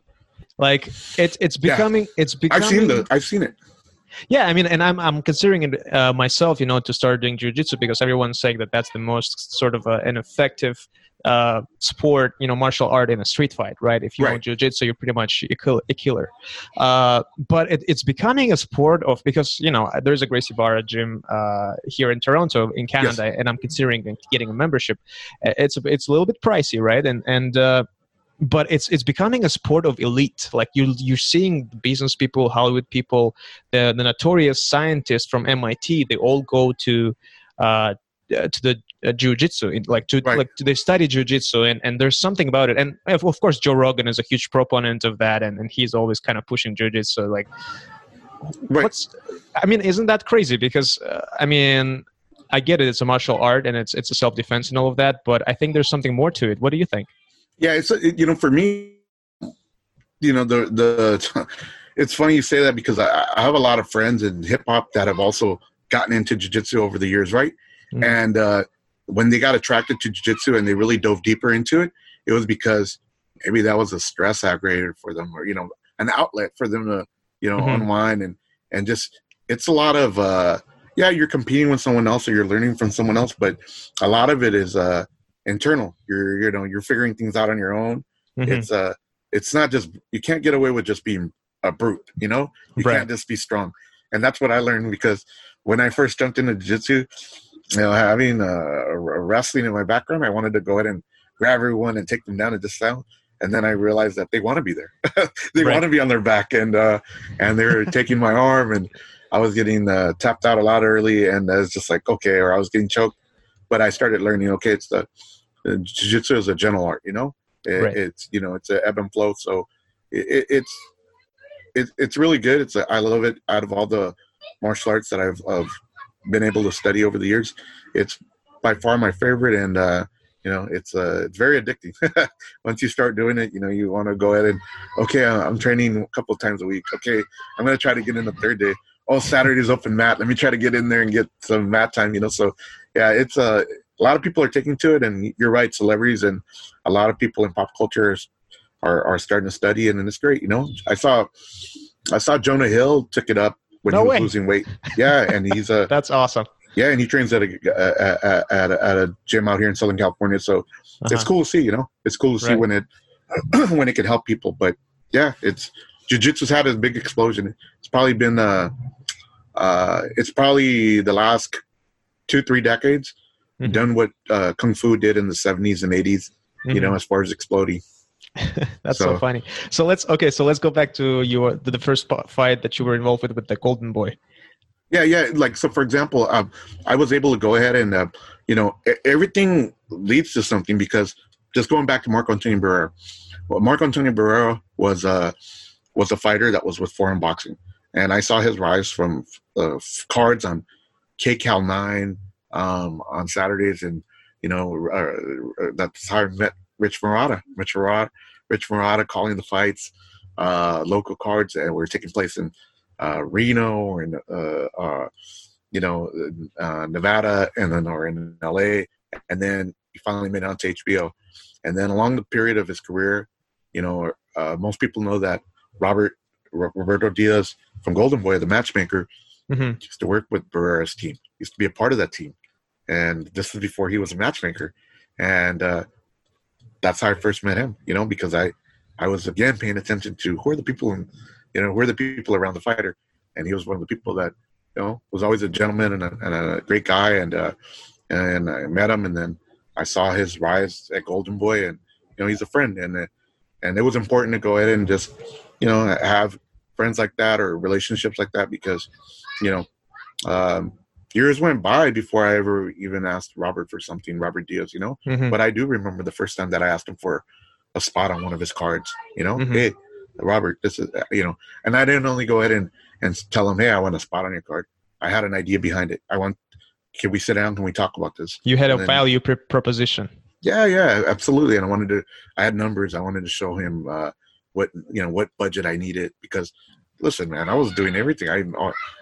Like it's it's becoming yeah. it's becoming. I've seen the I've seen it. Yeah, I mean, and I'm I'm considering it uh, myself, you know, to start doing jujitsu because everyone's saying that that's the most sort of uh, an effective uh, sport, you know, martial art in a street fight, right? If you right. know jujitsu, you're pretty much a, kill, a killer. Uh, but it, it's becoming a sport of because you know there's a Gracie Barra gym uh, here in Toronto, in Canada, yes. and I'm considering getting a membership. It's it's a little bit pricey, right? And and uh, but it's it's becoming a sport of elite. Like you you're seeing business people, Hollywood people, the the notorious scientists from MIT. They all go to uh, to the uh, jiu-jitsu like to right. like to, they study jiu-jitsu and, and there's something about it and of of course joe rogan is a huge proponent of that and, and he's always kind of pushing jiu-jitsu like right. what's i mean isn't that crazy because uh, i mean i get it it's a martial art and it's it's a self-defense and all of that but i think there's something more to it what do you think yeah, it's you know for me, you know the the [laughs] it's funny you say that because I, I have a lot of friends in hip hop that have also gotten into jiu-jitsu over the years, right? Mm-hmm. And uh, when they got attracted to jiu-jitsu and they really dove deeper into it, it was because maybe that was a stress aggregator for them or you know an outlet for them to you know mm-hmm. unwind and and just it's a lot of uh yeah you're competing with someone else or you're learning from someone else but a lot of it is uh internal. You're you know you're figuring things out on your own. Mm-hmm. It's uh it's not just you can't get away with just being a brute. You know you right. can't just be strong. And that's what I learned because when I first jumped into jiu-jitsu, you know, having uh, wrestling in my background, I wanted to go ahead and grab everyone and take them down and just down. And then I realized that they want to be there. [laughs] they right. want to be on their back, and uh, and they're [laughs] taking my arm, and I was getting uh, tapped out a lot early, and I was just like, okay, or I was getting choked. But I started learning, okay, it's the, the jiu-jitsu is a gentle art, you know. It, right. It's you know, it's an ebb and flow. So it, it's it, it's really good. It's a, I love it. Out of all the martial arts that I've, I've been able to study over the years, it's by far my favorite, and uh, you know, it's uh, it's very addicting. [laughs] Once you start doing it, you know, you want to go ahead and okay, I'm training a couple of times a week. Okay, I'm gonna try to get in the third day oh Saturday's open mat. Let me try to get in there and get some mat time. You know, so yeah, it's a uh, a lot of people are taking to it, and you're right, celebrities and a lot of people in pop culture are are starting to study, and, and it's great. You know, I saw I saw Jonah Hill took it up when no he was way. losing weight. Yeah, and he's a [laughs] that's awesome. Yeah, and he trains at a at a, at a gym out here in Southern California. So uh-huh. it's cool to see. You know, it's cool to see right. when it [clears throat] when it can help people. But yeah, it's jiu-jitsu's had a big explosion. It's probably been uh, uh, it's probably the last two three decades mm-hmm. done what uh, kung fu did in the 70s and 80s mm-hmm. you know as far as exploding [laughs] that's so, so, funny so let's okay so let's go back to your the first fight that you were involved with with the golden boy yeah yeah like so for example um, i was able to go ahead and uh, you know everything leads to something because just going back to marco antonio barrera well marco antonio barrera was uh was a fighter that was with Forum boxing and I saw his rise from uh, cards on KCAL nine um, on Saturdays, and you know uh, uh, that's how I met Rich Marotta. Rich Marotta, Rich Marotta calling the fights, uh, local cards, that were taking place in uh, Reno or in uh, you know Nevada, and then or in LA, and then he finally made it onto HBO. And then along the period of his career, you know, most people know that Robert Roberto Diaz from Golden Boy, the matchmaker, mm-hmm. used to work with Barrera's team. Used to be a part of that team, and this was before he was a matchmaker, and uh, that's how I first met him. You know, because I I was again paying attention to who are the people and you know who are the people around the fighter, and he was one of the people that you know was always a gentleman and a, and a great guy, and uh, and I met him, and then I saw his rise at Golden Boy, and you know he's a friend, and uh, and it was important to go ahead and just you know have friends like that or relationships like that because you know um, years went by before I ever even asked Robert for something, Robert Diaz, you know. Mm-hmm. But I do remember the first time that I asked him for a spot on one of his cards, you know. Mm-hmm. Hey, Robert, this is you know, and I didn't only go ahead and and tell him, hey, I want a spot on your card. I had an idea behind it. I want. Can we sit down? Can we talk about this? You had and a then, value pr- proposition. Yeah, yeah, absolutely. And I wanted to. I had numbers. I wanted to show him. Uh, what you know what budget I needed because listen, man, I was doing everything. I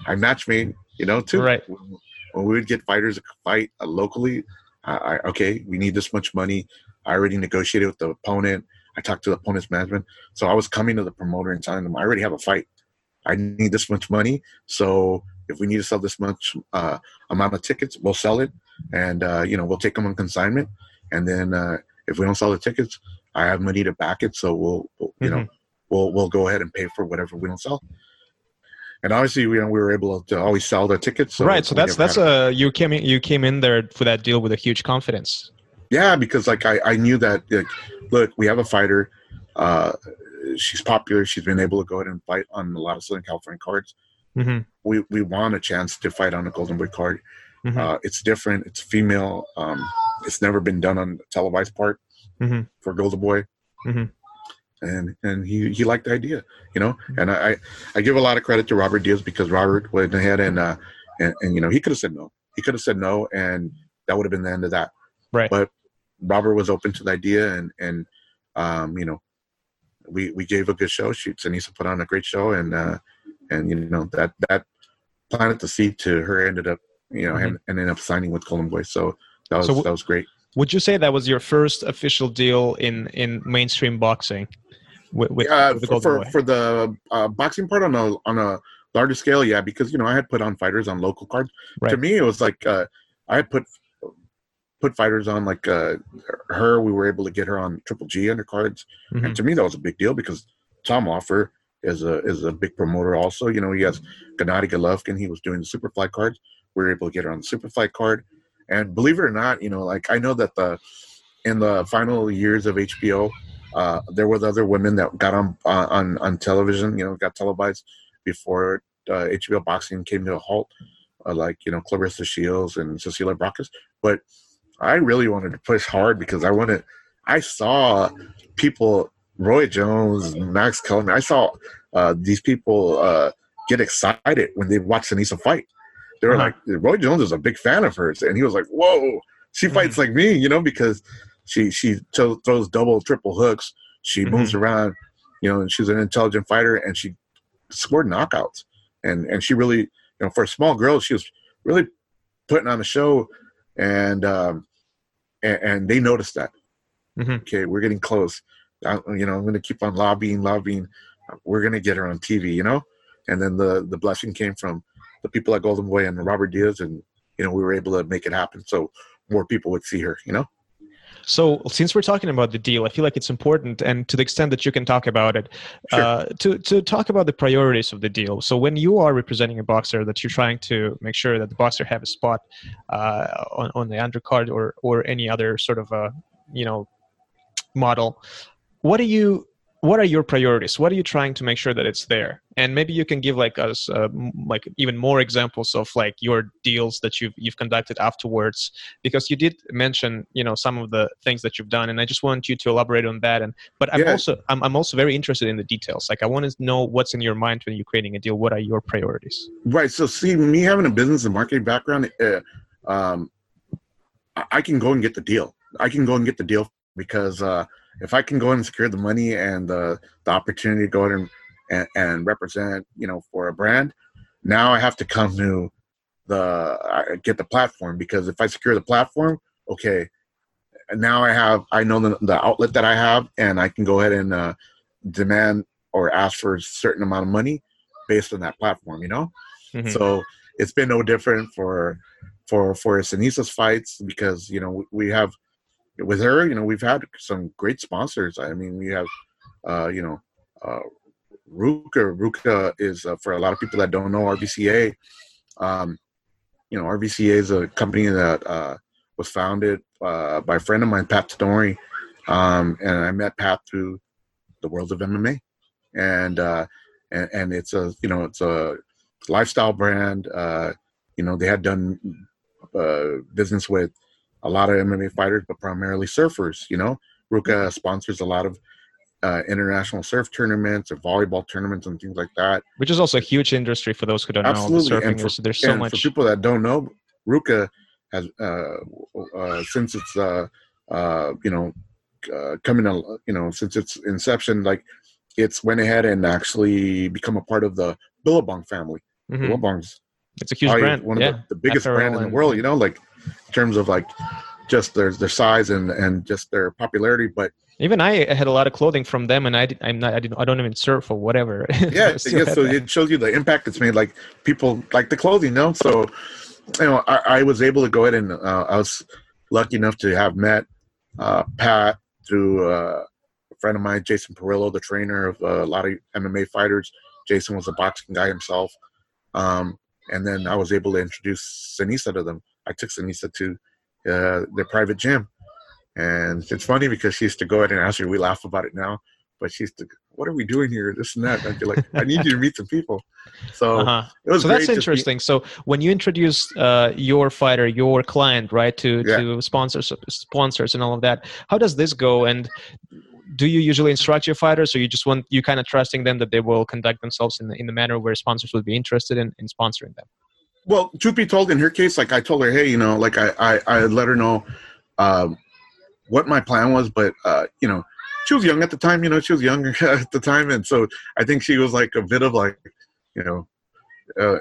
I match made, you know, too. Right. When we would get fighters to fight uh, locally, I, okay, we need this much money. I already negotiated with the opponent. I talked to the opponent's management. So I was coming to the promoter and telling them, I already have a fight. I need this much money. So if we need to sell this much uh, amount of tickets, we'll sell it, and uh, you know we'll take them on consignment. And then uh, if we don't sell the tickets, I have money to back it, so we'll, we'll you mm-hmm. know we'll we'll go ahead and pay for whatever we don't sell. And obviously, you know, we were able to always sell the tickets. So right. So that's that's a you came in, you came in there for that deal with a huge confidence. Yeah, because like I, I knew that like, look, we have a fighter. Uh, she's popular. She's been able to go ahead and fight on a lot of Southern California cards. Mm-hmm. We we want a chance to fight on a Golden Boy card. Mm-hmm. Uh, it's different. It's female. Um, it's never been done on televised part mm-hmm. for Golden Boy. And and he, he liked the idea, you know. Mm-hmm. And I, I give a lot of credit to Robert Diaz because Robert went ahead and uh and, and you know he could have said no. He could have said no, and that would have been the end of that. Right. But Robert was open to the idea, and and um, you know, we we gave a good show. She Denise put on a great show, and uh, and you know that that planted the seed to her ended up you know mm-hmm. and, and ended up signing with Golden Boy. So that was so, that was great. Would you say that was your first official deal in in mainstream boxing? With, with, uh, with for, for, for, the uh, boxing part on a on a larger scale, yeah, because you know I had put on fighters on local cards. Right. To me, it was like uh, I had put put fighters on like uh, her. We were able to get her on Triple G undercards, mm-hmm. and to me that was a big deal because Tom Loeffler is a is a big promoter also. You know, he has Gennady Golovkin. He was doing the Superfly cards. We were able to get her on the Superfly card. And believe it or not, you know, like I know that the in the final years of HBO, uh, there was other women that got on uh, on on television. You know, got televised before uh, HBO boxing came to a halt, uh, like you know Claressa Shields and Cecilia Braekhus. But I really wanted to push hard because I wanted. I saw people, Roy Jones, Max Kellerman. I saw uh, these people uh, get excited when they watch Seniesa fight. They were uh-huh. like, Roy Jones is a big fan of hers, and he was like, "Whoa, she mm-hmm. fights mm-hmm. like me," you know, because she she throws double, triple hooks. She mm-hmm. moves around, you know, and she's an intelligent fighter, and she scored knockouts. And and she really, you know, for a small girl, she was really putting on a show, and um, and, and they noticed that. Mm-hmm. Okay, we're getting close. I, you know, I'm going to keep on lobbying, lobbying. We're going to get her on TV. You know, and then the the blessing came from the people at Golden Boy and Robert Diaz, and you know, we were able to make it happen. So more people would see her. You know. So, since we're talking about the deal, I feel like it's important, and to the extent that you can talk about it, sure. uh, to to talk about the priorities of the deal. So, when you are representing a boxer, that you're trying to make sure that the boxer have a spot uh, on on the undercard or or any other sort of a you know model, what do you what are your priorities? What are you trying to make sure that it's there? And maybe you can give like us uh, like even more examples of like your deals that you've you've conducted afterwards. Because you did mention you know some of the things that you've done and i just want you to elaborate on that. And but i'm yeah. also I'm, I'm also very interested in the details. Like i want to know what's in your mind when you're creating a deal. What are your priorities? Right. So see me having a business and marketing background uh, um, i can go and get the deal. I can go and get the deal because uh, if I can go and secure the money and the the opportunity to go and, and and represent, you know, for a brand, now I have to come to the get the platform because if I secure the platform, okay, now I have I know the, the outlet that I have and I can go ahead and uh, demand or ask for a certain amount of money based on that platform, you know. Mm-hmm. So it's been no different for for for Seniesa's fights because you know we, we have with her, you know, we've had some great sponsors. I mean, we have, uh, you know, uh, RVCA. RVCA is uh, for a lot of people that don't know RVCA. Um, you know, RVCA is a company that uh, was founded uh, by a friend of mine, Pat Tenore, um, and I met Pat through the world of MMA, and uh, and, and it's a you know it's a lifestyle brand. Uh, you know, they had done uh, business with a lot of MMA fighters, but primarily surfers. You know, RVCA sponsors a lot of uh, international surf tournaments or volleyball tournaments and things like that. Which is also a huge industry for those who don't Absolutely. know. Surfing, for, there's so much. For people that don't know, RVCA has uh, uh, since its uh, uh, you know uh, coming you know since its inception, like it's went ahead and actually become a part of the Billabong family. Mm-hmm. Billabong's it's a huge brand. One of yeah. the, the biggest brand in the world. You know, like in terms of like just their their size and and just their popularity. But even I had a lot of clothing from them, and I did, I'm not I didn't I don't even surf or whatever. Yeah, [laughs] yeah. So that. it shows you the impact it's made. Like people like the clothing, you know. So you know, I, I was able to go ahead and uh, I was lucky enough to have met uh, Pat through uh, a friend of mine, Jason Parillo, the trainer of uh, a lot of MMA fighters. Jason was a boxing guy himself. Um, and then I was able to introduce Seniesa to them. I took Seniesa to uh, their private gym, and it's funny because she used to go ahead and ask me. We laugh about it now, but she used to, "What are we doing here? This and that." And I'd be like, "I need you to meet some people." So [laughs] uh-huh. it was. So that's interesting. Be- so when you introduce uh, your fighter, your client, right, to yeah. to sponsors, sponsors, and all of that, how does this go? And do you usually instruct your fighters or you just want you kind of trusting them that they will conduct themselves in the, in the manner where sponsors would be interested in, in sponsoring them well truth be told in her case like i told her hey you know like i i, I let her know um, what my plan was but uh, you know she was young at the time you know she was younger [laughs] at the time and so i think she was like a bit of like you know uh,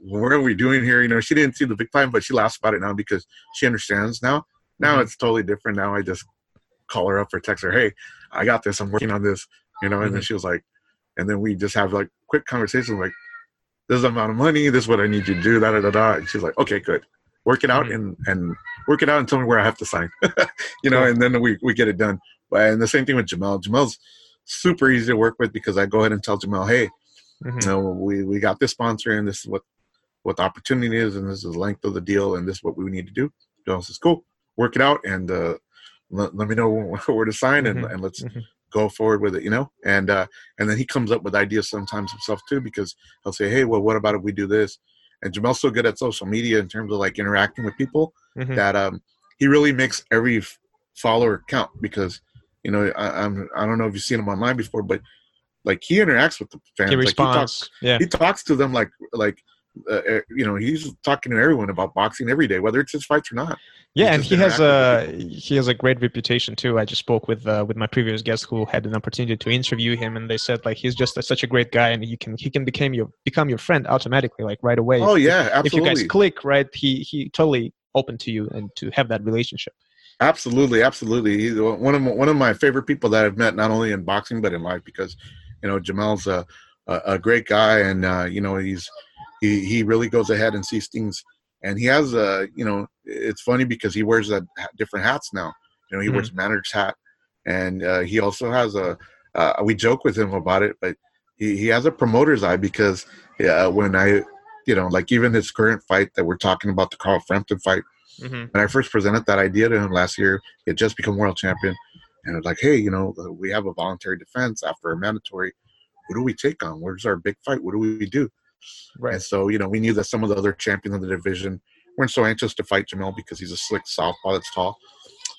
what are we doing here you know she didn't see the big plan but she laughs about it now because she understands now now mm-hmm. it's totally different now i just call her up or text her, hey, I got this. I'm working on this, you know. And mm-hmm. then she was like, and then we just have like quick conversations like, this is the amount of money. This is what I need you to do. Da da da da. And she's like, okay, good. Work it out mm-hmm. and and work it out and tell me where I have to sign. [laughs] you know, and then we we get it done. And the same thing with Jamel. Jamel's super easy to work with because I go ahead and tell Jamel, hey, Mhm. you know, we we got this sponsor and this is what what the opportunity is and this is the length of the deal and this is what we need to do. Jamel says, cool, work it out and uh, let, let me know [laughs] where to sign and, Mhm. and let's Mhm. Go forward with it, you know. And uh, and then he comes up with ideas sometimes himself too because he'll say, hey, well, what about if we do this? And Jamel's so good at social media in terms of like interacting with people Mhm. that um, he really makes every f- follower count because you know I, I'm I don't know if you've seen him online before, but like he interacts with the fans. He Like, responds. talks, yeah. he talks to them like like uh, uh, you know he's talking to everyone about boxing every day, whether it's his fights or not. Yeah, He's and he has a he has a great reputation too. I just spoke with uh, with my previous guest who had an opportunity to interview him, and they said like he's just a, such a great guy, and he can he can become your become your friend automatically, like right away. Oh If- yeah, if you guys click, right? He he totally open to you and to have that relationship. Absolutely, absolutely. He's one of my, one of my favorite people that I've met, not only in boxing but in life, because you know Jamel's a a, a great guy, and uh, you know he's he he really goes ahead and sees things, and he has a you know it's funny because he wears a different hats now. You know he wears manager's hat, and uh, he also has a uh, we joke with him about it, but he he has a promoter's eye because uh, when I you know like even his current fight that we're talking about the Carl Frampton fight Mm-hmm. when I first presented that idea to him last year, he had just become world champion, and it was like, hey, you know, we have a voluntary defense after a mandatory. what do we take on? Where's our big fight? What do we do? Right. And so, you know, we knew that some of the other champions of the division weren't so anxious to fight Jamel because he's a slick southpaw that's tall.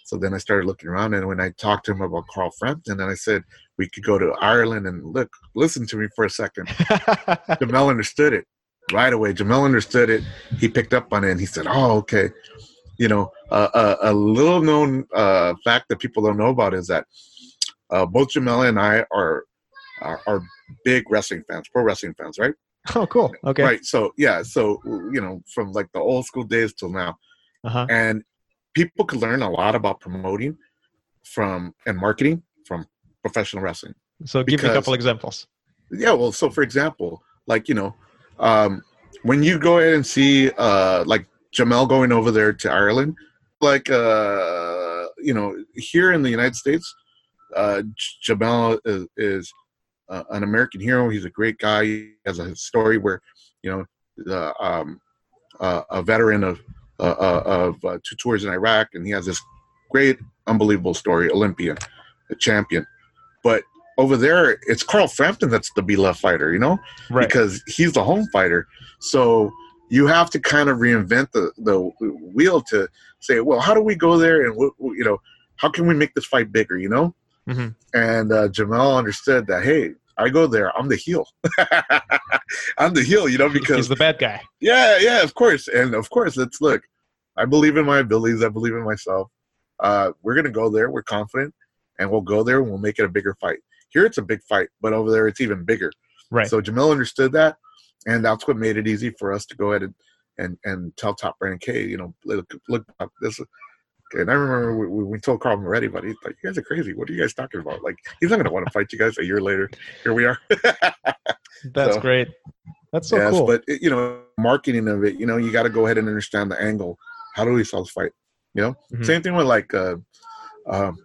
So then I started looking around, and when I talked to him about Carl Frampton, and I said we could go to Ireland and look, listen to me for a second. [laughs] Jamel understood it right away. Jamel understood it. He picked up on it and he said, "Oh, okay." You know, uh, a, a little known uh, fact that people don't know about is that uh, both Jamel and I are, are are big wrestling fans, pro wrestling fans, right? [laughs] oh, cool. Okay. Right. So yeah, so you know, from like the old school days till now, Uh-huh. and people could learn a lot about promoting from and marketing from professional wrestling. So give me a couple examples. Yeah, well, so for example, like you know, um, when you go ahead and see uh, like Jamel going over there to Ireland, like uh, you know, here in the United States, uh, Jamel is, is uh, an American hero. He's a great guy. He has a story where you know, the, um, uh, a veteran of uh, uh, of uh, two tours in Iraq, and he has this great, unbelievable story. Olympian, a champion, but over there, it's Carl Frampton that's the beloved fighter. You know Right. because he's the home fighter. So you have to kind of reinvent the, the wheel to say, well, how do we go there and what, you know, how can we make this fight bigger? You know, Mhm. and uh, Jamel understood that. Hey, I go there, I'm the heel. [laughs] I'm the heel, you know, because He's the bad guy. yeah, yeah, of course, and of course, let's look. I believe in my abilities. I believe in myself. Uh, we're gonna go there. We're confident, and we'll go there and we'll make it a bigger fight. Here, it's a big fight, but over there, it's even bigger. Right. So Jamel understood that, and that's what made it easy for us to go ahead and and, and tell Top Rank, hey, you know, look, look this. And I remember we, we- told Carl already, but he's like, "You guys are crazy. What are you guys talking about? Like, he's not going to want to fight you guys." A year later, here we are. [laughs] That's So- great. That's so yes, cool. but it- you know, marketing of it, you know, you got to go ahead and understand the angle. How do we sell this fight? You know, Mhm. same thing with like, uh, um,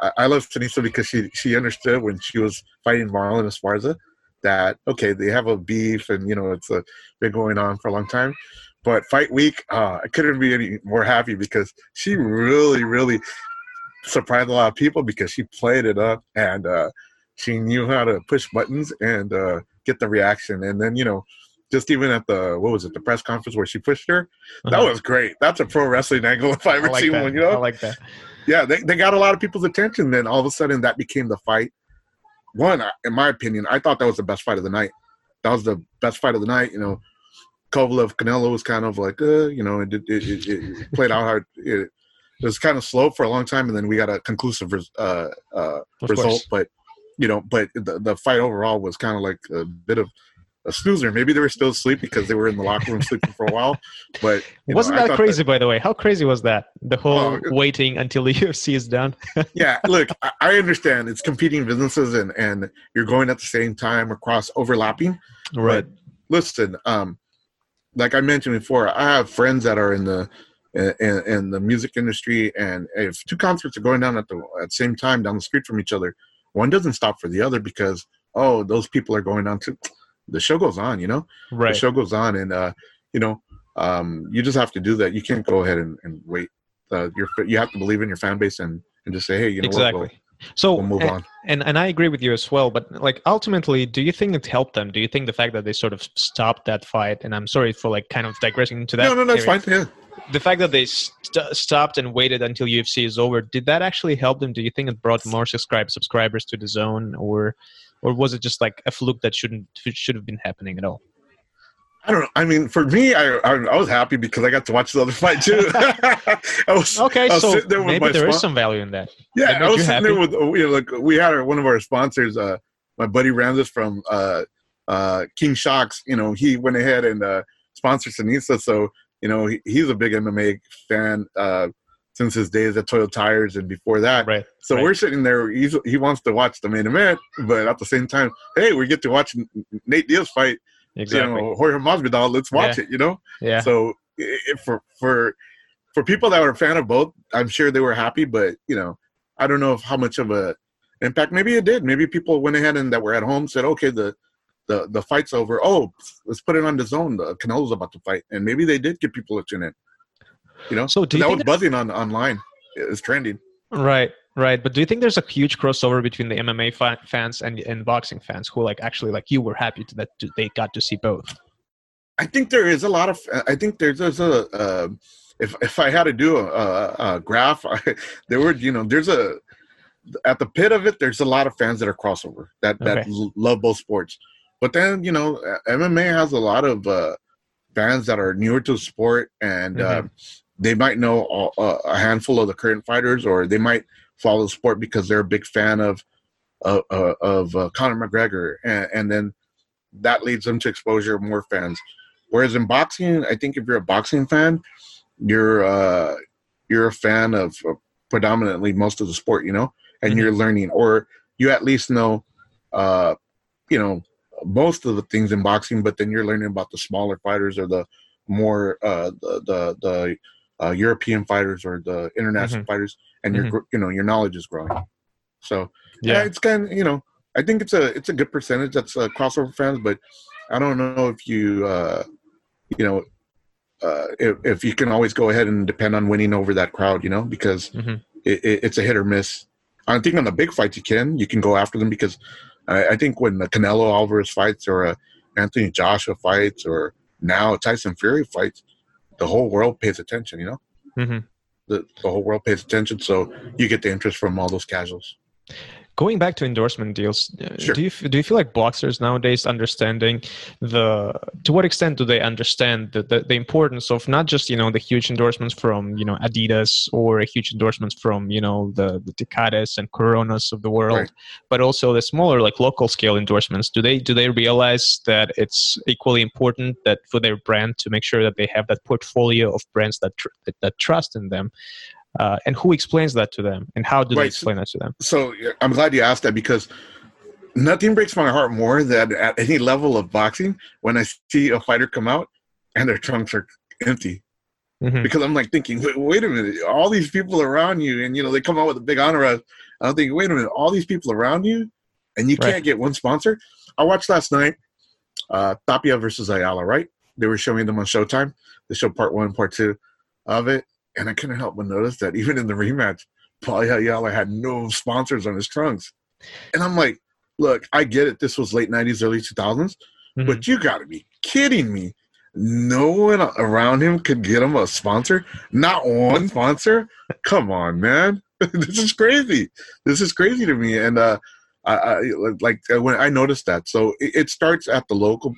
I, I- love Seniesa because she she understood when she was fighting Marlen Esparza that okay, they have a beef and you know it's uh been going on for a long time. But fight week, uh, I couldn't be any more happy because she really, really surprised a lot of people because she played it up and uh, she knew how to push buttons and uh, get the reaction. And then you know, just even at the what was it, the press conference where she pushed her, that Uh-huh. was great. That's a pro wrestling angle if I I ever like seen that. one. You know, I like that. yeah, they, they got a lot of people's attention. Then all of a sudden, that became the fight. One, in my opinion, I thought that was the best fight of the night. That was the best fight of the night. You know, Kovalev Canelo was kind of like, uh, you know, it, it, it, it played out hard. [laughs] It, it was kind of slow for a long time, and then we got a conclusive res- uh, uh, result. course. But you know, but the, the fight overall was kind of like a bit of a snoozer. Maybe they were still asleep because they were in the locker room sleeping for a while. [laughs] But Wasn't I that crazy, by the way? How crazy was that? The whole it- waiting until [laughs] the UFC is done. yeah look I- i understand it's competing businesses and and you're going at the same time across overlapping Right. listen um like i mentioned before i have friends that are in the in, in the music industry and if two concerts are going down at the at the same time down the street from each other one doesn't stop for the other because oh those people are going on to the show goes on you know Right. the show goes on and uh you know um you just have to do that you can't go ahead and, and wait uh you're you have to believe in your fan base and and just say hey you know exactly. what So we'll, move and, on and and I agree with you as well. But like ultimately, do you think it helped them? Do you think the fact that they sort of stopped that fight? And I'm sorry for like kind of digressing into that. no no that's area. fine yeah The fact that they st- stopped and waited until UFC is over, did that actually help them? Do you think it brought more subscribe subscribers to the zone, or or was it just like a fluke that shouldn't should have been happening at all? I don't know. I mean, for me, I, I I was happy because I got to watch the other [laughs] fight too. [laughs] Was Okay, so sitting there with maybe there is some value in that. Yeah, That I was sitting there with you know, like we had our, one of our sponsors, uh, my buddy Ramses from uh, uh, King Shocks. You know, he went ahead and uh, sponsored Seniesa, so you know he, he's a big MMA fan uh, since his days at Toyo Tires and before that. Right. So right. we're sitting there. He's, he wants to watch the main event, but at the same time, hey, we get to watch Nate Diaz fight. Exactly. You know, Jorge Masvidal. Let's watch it. You know. yeah. So i i- for for for people that were a fan of both, I'm sure they were happy. But you know, I don't know if how much of a impact. Maybe it did. Maybe people went ahead and that were at home said, okay, the the the fight's over. Oh, let's put it on the zone. The Canelo's about to fight, and maybe they did get people to tune in. You know, So that was buzzing on online. It's trending. Right, right. But do you think there's a huge crossover between the MMA fa- fans and and boxing fans who like actually like you were happy to that they got to see both? I think there is a lot of. I think there's, there's a. Uh, if if I had to do a, a, a graph, [laughs] I, there would you know there's a at the pit of it. There's a lot of fans that are crossover that that Okay. l- love both sports. But then you know MMA has a lot of uh, fans that are newer to the sport and uh, they might know a, a- a handful of the current fighters or they might follow the sport because they're a big fan of of, uh, of uh, Conor McGregor and, and then that leads them to exposure of more fans. Whereas in boxing, I think if you're a boxing fan, you're uh, you're a fan of uh, predominantly most of the sport, you know, and Mhm. you're learning, or you at least know, uh, you know, most of the things in boxing, but then you're learning about the smaller fighters or the more uh, the the, the uh, European fighters or the international fighters, and your you know your knowledge is growing. So yeah, it's kind of you know I think it's a it's a good percentage that's uh, crossover fans, but I don't know if you uh, you know uh, if, if you can always go ahead and depend on winning over that crowd, you know, because Mhm. it, it, it's a hit or miss. I think on the big fights you can you can go after them because I, I think when the Canelo Alvarez fights or uh, Anthony Joshua fights or now Tyson Fury fights, the whole world pays attention. You know, hmm the the whole world pays attention, so you get the interest from all those casuals. Going back to endorsement deals, uh, Sure. do you do you feel like boxers nowadays understanding the to what extent do they understand the, the, the importance of not just you know the huge endorsements from you know Adidas or huge endorsements from you know the the Tecates and Coronas of the world, Right. but also the smaller like local scale endorsements. Do they do they realize that it's equally important that for their brand to make sure that they have that portfolio of brands that tr- that, that trust in them, uh, and who explains that to them, and how do they Right, so- explain that to them? so I'm glad you asked that because nothing breaks my heart more than at any level of boxing when I see a fighter come out and their trunks are empty. Mhm. Because I'm like thinking, wait, wait a minute, all these people around you, and you know they come out with a big honor rush. I'm thinking, wait a minute, all these people around you, and you Right. can't get one sponsor. I watched last night, uh, Tapia versus Ayala. Right? They were showing them on Showtime. They showed part one, part two of it, and I couldn't help but notice that even in the rematch, Paul Ayala had no sponsors on his trunks, and I'm like, look, I get it. This was late '90s, early 2000s, Mhm. but you got to be kidding me. No one around him could get him a sponsor. Not one sponsor. Come on, man. [laughs] this is crazy. This is crazy to me. And uh, I, I like when I noticed that. So it, it starts at the local,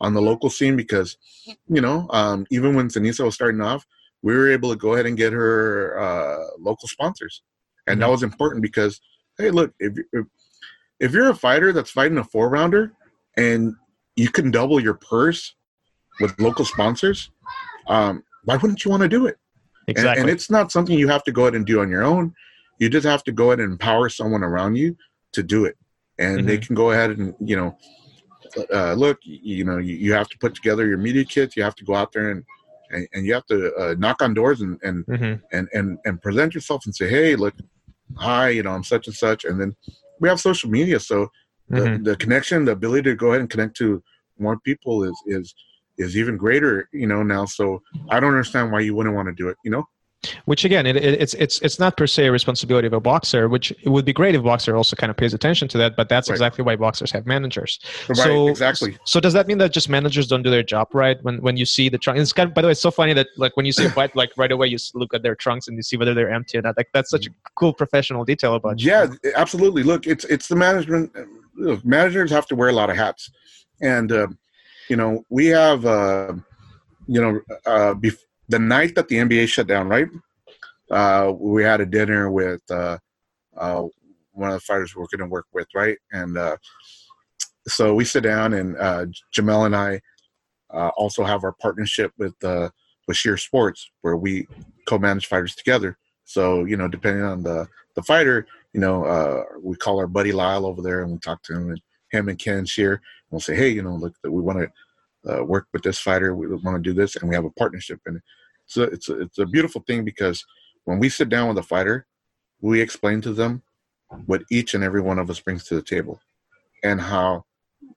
on the local scene because, you know, um, even when Seniesa was starting off, we were able to go ahead and get her uh, local sponsors, and that Mhm. was important because, hey, look, if, if if you're a fighter that's fighting a four rounder and you can double your purse with local sponsors, um, why wouldn't you want to do it? Exactly. And, it's not something you have to go ahead and do on your own. You just have to go ahead and empower someone around you to do it. And they Mhm. can go ahead and, you know, uh, look, you, you know, you, you have to put together your media kits. You have to go out there and, and, and you have to uh, knock on doors and, and, Mhm. and, and, and present yourself and say, hey, look, hi, you know, I'm such and such. And then we have social media, so the, Mhm. the connection, the ability to go ahead and connect to more people is is is even greater, you know. Now, so I don't understand why you wouldn't want to do it, you know. Which again it, it, it's it's it's not per se a responsibility of a boxer which it would be great if boxer also kind of pays attention to that but that's Right. exactly why boxers have managers Right, so exactly. so does that mean that just managers don't do their job right when when you see the trunk it's kind of, by the way it's so funny that like when you see a fight like right away you look at their trunks and you see whether they're empty or not like that's such a cool professional detail about you. Yeah, absolutely. Look, it's it's the management. Managers have to wear a lot of hats, and uh, you know we have uh, you know uh, bef- the night that the NBA shut down, right? Uh, we had a dinner with uh, uh, one of the fighters we're going to work with, right? And uh, so we sit down, and uh, Jamel and I uh, also have our partnership with with Sheer Sports, where we co-manage fighters together. So you know, depending on the the fighter, you know, we call our buddy Lyle over there and we talk to him and him and Ken Sheer, And we'll say, hey, you know, look, we want to uh, work with this fighter. We want to do this, and we have a partnership. And so it's a, it's a beautiful thing because when we sit down with a fighter, we explain to them what each and every one of us brings to the table, and how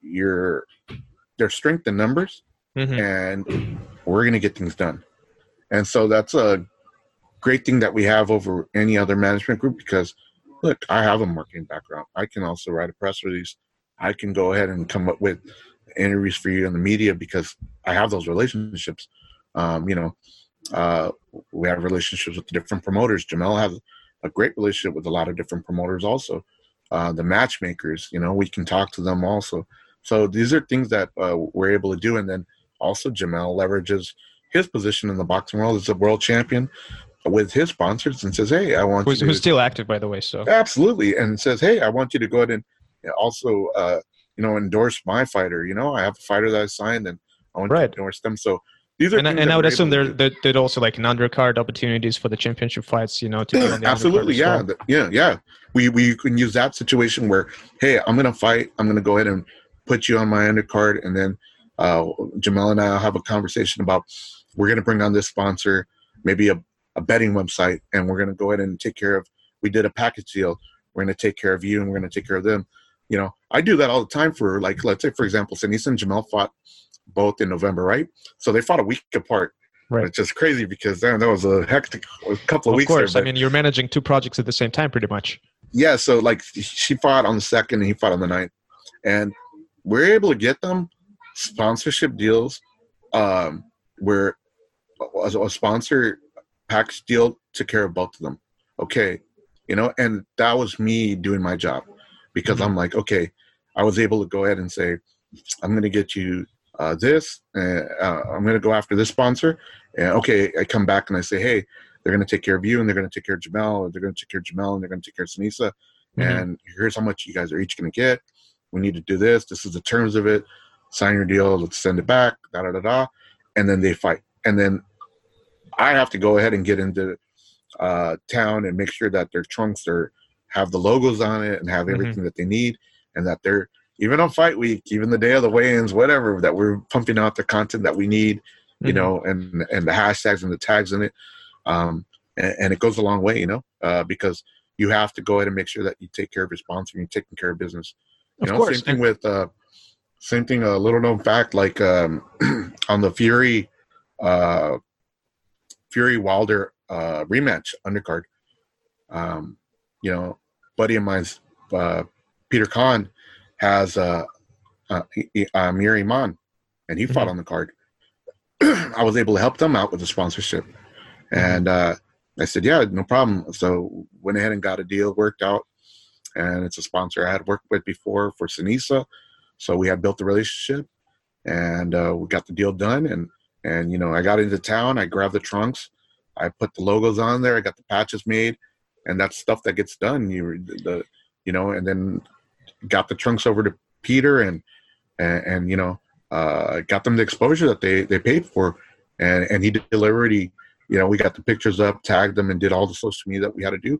your their strength in numbers, Mhm. and we're going to get things done. And so that's a great thing that we have over any other management group because look, I have a marketing background. I can also write a press release. I can go ahead and come up with interviews for you in the media because I have those relationships. Um, you know, uh, we have relationships with the different promoters. Jamel has a great relationship with a lot of different promoters also. Uh, the matchmakers, you know, we can talk to them also. So these are things that uh, we're able to do. And then also Jamel leverages his position in the boxing world as a world champion with his sponsors and says, "Hey, I want who's, you to who's still active by the way so absolutely," and says, "Hey, I want you to go ahead and also, uh, you know, endorse my fighter. You know, I have a fighter that I signed, and I want Right. to endorse them." So these are and, I- and I would assume there, there, also like an undercard opportunities for the championship fights, you know, to be on the [clears throat] absolutely yeah well. yeah yeah. We we can use that situation where hey i'm gonna fight i'm gonna go ahead and put you on my undercard and then uh jamel and i'll have a conversation about we're gonna bring on this sponsor maybe a, a betting website and we're gonna go ahead and take care of we did a package deal we're gonna take care of you and we're gonna take care of them. You know i do that all the time for like let's say for example Seniesa and Jamel fought both in november right so they fought a week apart Right. Which is crazy because damn, that was a hectic a couple of, Of weeks. Of course, there, I mean you're managing two projects at the same time, pretty much. yeah, so like she fought on the second and he fought on the ninth. And we're able to get them sponsorship deals um, where a, a sponsor package deal took care of both of them. Okay. You know, and that was me doing my job because Mhm. I'm like, okay, I was able to go ahead and say, I'm going to get you uh, this. Uh, uh, I'm going to go after this sponsor. And okay, I come back and I say, hey, they're going to take care of you and they're going to take care of Jamel, or they're going to take care of Jamel and they're going to take care of Seniesa. Mhm. And here's how much you guys are each going to get. We need to do this. This is the terms of it. Sign your deal. Let's send it back. Da da da da. And then they fight. And then I have to go ahead and get into uh, town and make sure that their trunks are have the logos on it and have Mhm. everything that they need, and that they're even on fight week, even the day of the weigh-ins, whatever, that we're pumping out the content that we need, you Mhm. know, and and the hashtags and the tags in it, um, and, and it goes a long way, you know, uh, because you have to go ahead and make sure that you take care of your sponsor, and you're taking care of business. You Of know, course. same thing with uh, same thing. A little known fact, like um, [clears throat] on the Fury, uh, Fury Wilder uh, rematch undercard. Um, you know, buddy of mine's uh, Peter Kahn has uh, uh, uh, Mir Iman, and he fought Mhm. on the card. [clears throat] I was able to help them out with the sponsorship, and uh, I said, "Yeah, no problem." So went ahead and got a deal worked out, and it's a sponsor I had worked with before for Seniesa, so we had built the relationship, and uh, we got the deal done. And and you know, I got into town, I grabbed the trunks, I put the logos on there, I got the patches made, and that's stuff that gets done. You the you know, and then got the trunks over to Peter, and and, and you know, uh, got them the exposure that they they paid for, and and he delivered. He you know, we got the pictures up, tagged them, and did all the social media that we had to do.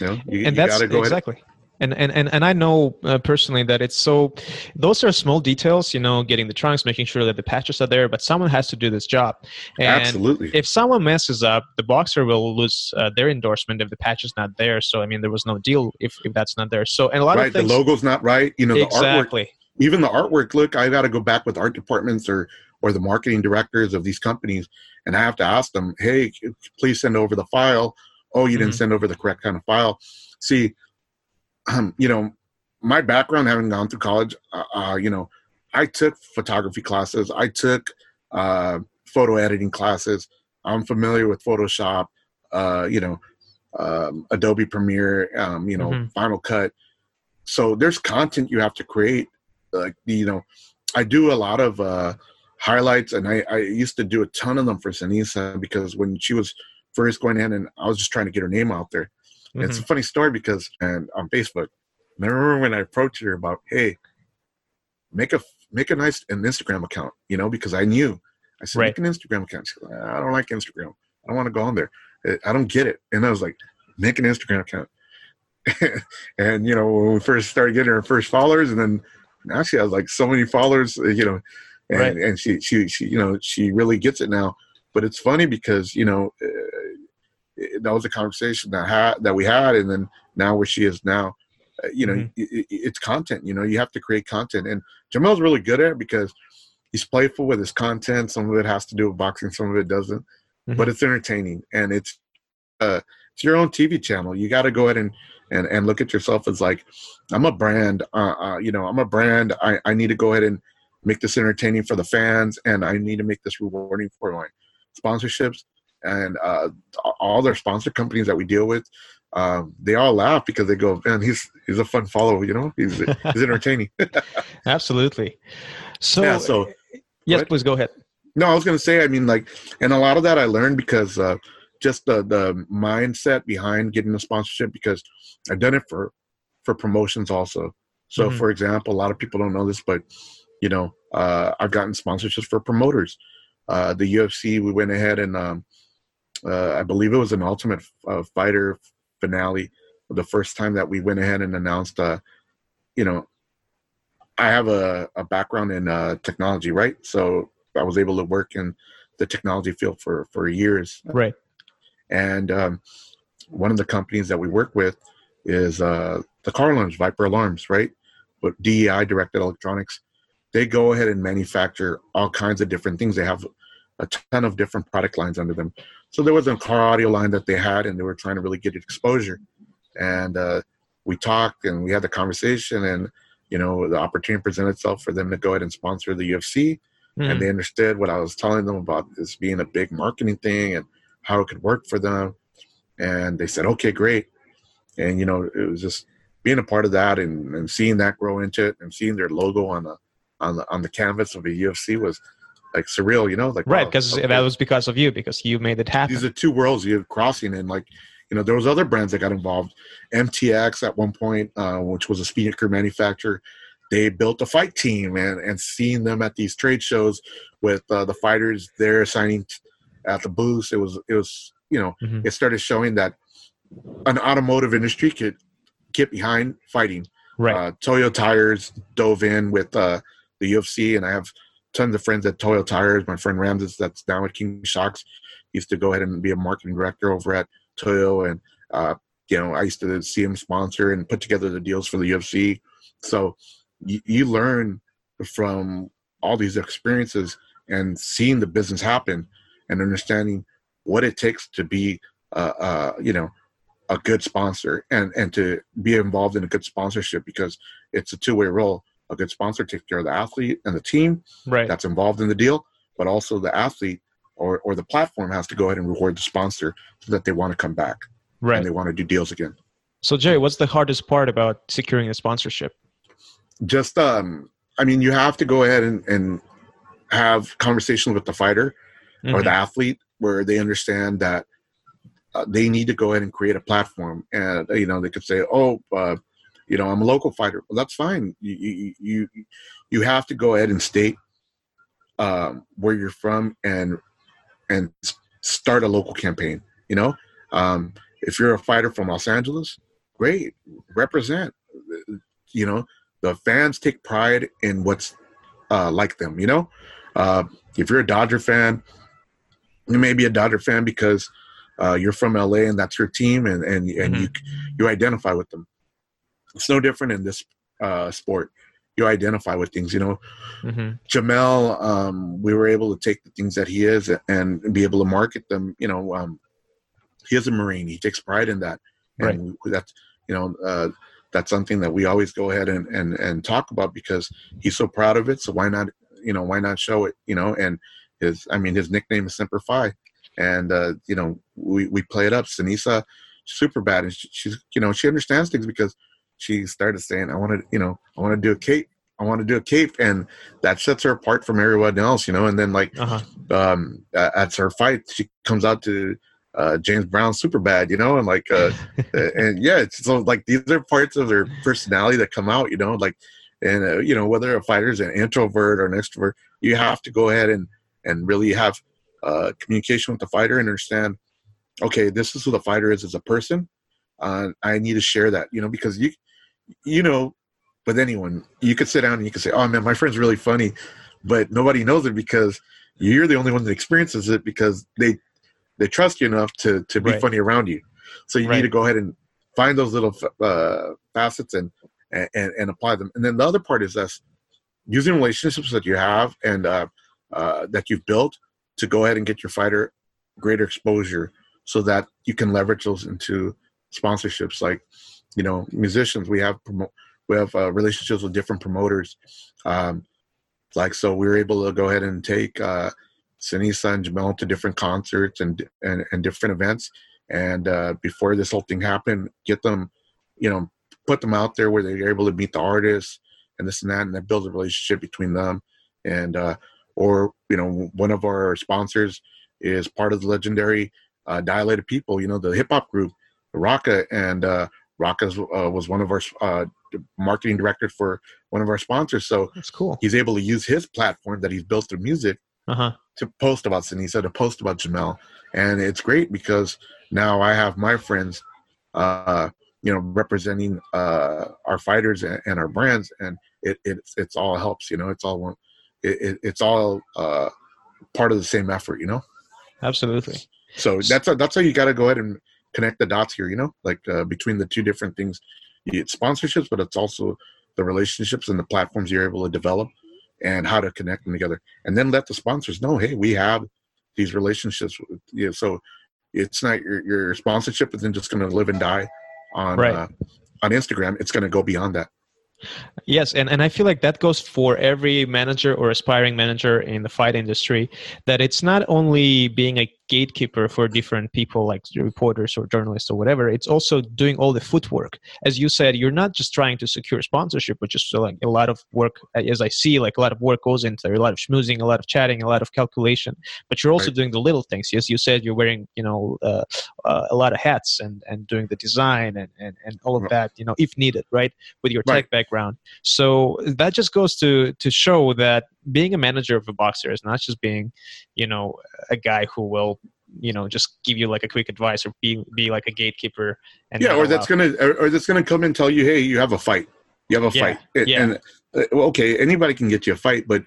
You know, you, and you that's got to go ahead. And and and, and i know uh, personally that it's so those are small details you know getting the trunks making sure that the patches are there but someone has to do this job. And absolutely. if someone messes up the boxer will lose uh, their endorsement if the patch is not there. So i mean there was no deal if, if that's not there. So and a lot right, of things the logo's not right you know exactly the artwork, even the artwork look i got to go back with art departments or or the marketing directors of these companies and i have to ask them hey please send over the file. Oh you mm-hmm. didn't send over the correct kind of file. See um, you know, my background having gone through college, uh, uh, you know, I took photography classes, I took uh, photo editing classes. I'm familiar with Photoshop, uh, you know, um, Adobe Premiere, um, you know, mm-hmm. Final Cut. So there's content you have to create. Like, you know, I do a lot of uh, highlights, and I, I used to do a ton of them for Seniesa because when she was first going in, and I was just trying to get her name out there. Mm-hmm. It's a funny story because and on Facebook, I remember when I approached her about, hey, make a make a nice an Instagram account, you know, because I knew. I said, right. make an Instagram account. She's like, I don't like Instagram. I don't want to go on there. I don't get it. And I was like, make an Instagram account. [laughs] and you know, when we first started getting our first followers, and then now she has like so many followers, you know, and, right. and she she she you know she really gets it now. But it's funny because you know that was a conversation that had that we had, and then now where she is now, uh, you know, mm-hmm. it, it's content. You know, you have to create content, and Jamel's really good at it because he's playful with his content. Some of it has to do with boxing, some of it doesn't, mm-hmm. but it's entertaining and it's uh, it's your own TV channel. You got to go ahead and and and look at yourself as like, I'm a brand. Uh, uh, you know, I'm a brand. I I need to go ahead and make this entertaining for the fans, and I need to make this rewarding for my sponsorships and uh, all their sponsor companies that we deal with, um, they all laugh because they go, "Man, he's he's a fun follow. You know, he's [laughs] he's entertaining." [laughs] Absolutely. So, yeah, so yes, please go ahead. No, I was going to say, I mean, like, and a lot of that I learned because uh, just the the mindset behind getting a sponsorship because I've done it for for promotions also. So, mm-hmm. for example, a lot of people don't know this, but you know, uh, I've gotten sponsorships for promoters. Uh, the UFC, we went ahead and um, uh, I believe it was an Ultimate uh, Fighter finale, the first time that we went ahead and announced, uh, you know, I have a, a background in uh, technology, right? So I was able to work in the technology field for, for years. Right. And um, one of the companies that we work with is uh, the car alarms, Viper Alarms, right? But DEI, Directed Electronics, they go ahead and manufacture all kinds of different things. They have a ton of different product lines under them. So there was a car audio line that they had, and they were trying to really get exposure. And uh, we talked, and we had the conversation, and you know the opportunity presented itself for them to go ahead and sponsor the UFC. Mm. And they understood what I was telling them about this being a big marketing thing and how it could work for them. And they said, "Okay, great." And you know, it was just being a part of that and, and seeing that grow into it and seeing their logo on the on the on the canvas of a UFC was like surreal, you know, like right because wow, that was because of you because you made it happen. These are two worlds you're crossing, and like you know, there was other brands that got involved. MTX at one point, uh, which was a speaker manufacturer, they built a fight team, and and seeing them at these trade shows with uh, the fighters there signing at the booths, it was it was you know, mm-hmm. it started showing that an automotive industry could get behind fighting. Right. Uh, Toyo Tires dove in with uh, the UFC, and I have tons of friends at Toyo Tires. My friend Ramses, that's now at King Shocks, used to go ahead and be a marketing director over at Toyo, and uh, you know I used to see him sponsor and put together the deals for the UFC. So you, you learn from all these experiences and seeing the business happen and understanding what it takes to be, uh, uh, you know, a good sponsor and and to be involved in a good sponsorship because it's a two way role a good sponsor takes care of the athlete and the team right. that's involved in the deal, but also the athlete or, or the platform has to go ahead and reward the sponsor so that they want to come back right. and they want to do deals again. So, Jay, what's the hardest part about securing a sponsorship? Just, um, I mean, you have to go ahead and, and have conversations with the fighter mm-hmm. or the athlete where they understand that uh, they need to go ahead and create a platform. And, you know, they could say, oh, uh, you know, I'm a local fighter. Well, that's fine. You you you, you have to go ahead and state um, where you're from and and start a local campaign. You know, um, if you're a fighter from Los Angeles, great, represent. you know the fans take pride in what's uh, like them. You know, uh, if you're a Dodger fan, you may be a Dodger fan because uh, you're from LA and that's your team, and and and mm-hmm. you you identify with them. It's no different in this uh, sport. You identify with things, you know. Mm-hmm. Jamel, um, we were able to take the things that he is and be able to market them. You know, um, he is a Marine. He takes pride in that, and right. that's you know uh, that's something that we always go ahead and, and and talk about because he's so proud of it. So why not you know why not show it? You know, and his I mean his nickname is Semper Fi, and uh, you know we we play it up. Seniesa, super bad, and she, she's you know she understands things because she started saying I want to you know I want to do a cape. I want to do a cape, and that sets her apart from everyone else, you know. And then, like, uh-huh. um, at her fight, she comes out to uh, James Brown super bad, you know, and like, uh, [laughs] and yeah, it's so like these are parts of their personality that come out, you know, like, and uh, you know whether a fighter is an introvert or an extrovert, you have to go ahead and and really have uh, communication with the fighter and understand, okay, this is who the fighter is as a person. Uh, I need to share that, you know, because you, you know, with anyone, you could sit down and you could say, oh man, my friend's really funny, but nobody knows it because you're the only one that experiences it because they they trust you enough to to be right. funny around you. So you right. need to go ahead and find those little uh, facets and, and and apply them. And then the other part is this: using relationships that you have and uh, uh, that you've built to go ahead and get your fighter greater exposure, so that you can leverage those into sponsorships. Like you know, musicians, we have we have uh, relationships with different promoters. Um, like so, we were able to go ahead and take uh, Seniesa and Jamel to different concerts and and, and different events. And uh, before this whole thing happened, get them, you know, put them out there where they're able to meet the artists and this and that, and that builds a relationship between them. And uh, or you know, one of our sponsors is part of the legendary uh, Dilated People, you know, the hip hop group, Rakaa, and uh, Rakaa uh, was one of our uh, marketing directors for one of our sponsors. So that's cool. He's able to use his platform that he's built through music uh-huh. to post about Seniesa, to post about Jamel, and it's great because now I have my friends, uh, you know, representing uh, our fighters and, and, our brands, and it, it it's all helps. You know, it's all one, it, it, it's all uh, part of the same effort. You know. Absolutely. So that's a, that's how you got to go ahead and connect the dots here. You know, like uh, between the two different things, it's sponsorships, but it's also the relationships and the platforms you're able to develop and how to connect them together and then let the sponsors know hey we have these relationships with you know, so it's not your, your sponsorship isn't just going to live and die on right. uh, on instagram it's going to go beyond that Yes, and, and I feel like that goes for every manager or aspiring manager in the fight industry. That it's not only being a gatekeeper for different people like reporters or journalists or whatever it's also doing all the footwork as you said you're not just trying to secure sponsorship which is like a lot of work as i see like a lot of work goes into there a lot of schmoozing a lot of chatting a lot of calculation but you're also right. doing the little things yes you said you're wearing you know uh, uh, a lot of hats and and doing the design and and, and all of that you know if needed right with your right. tech background so that just goes to to show that being a manager of a boxer is not just being, you know, a guy who will, you know, just give you like a quick advice or be be like a gatekeeper. And yeah, or that's gonna or, or that's gonna come and tell you, hey, you have a fight. You have a yeah, fight. Yeah. And uh, okay, anybody can get you a fight, but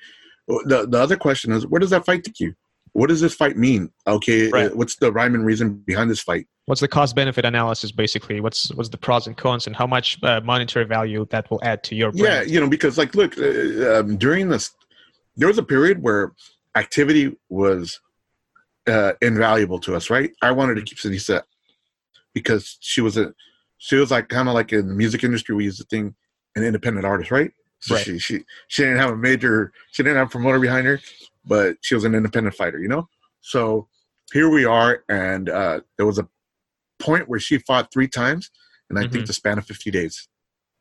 the the other question is, where does that fight take you? What does this fight mean? Okay, uh, right. what's the rhyme and reason behind this fight? What's the cost benefit analysis basically? What's what's the pros and cons, and how much uh, monetary value that will add to your brand? Yeah, you know, because like, look, uh, um, during this there was a period where activity was uh, invaluable to us, right? I wanted to keep Seniesa because she was a she was like kind of like in the music industry we use the thing an independent artist, right? So right. she she she didn't have a major she didn't have a promoter behind her, but she was an independent fighter, you know. So here we are, and uh, there was a point where she fought three times, and I mm-hmm. think the span of fifty days.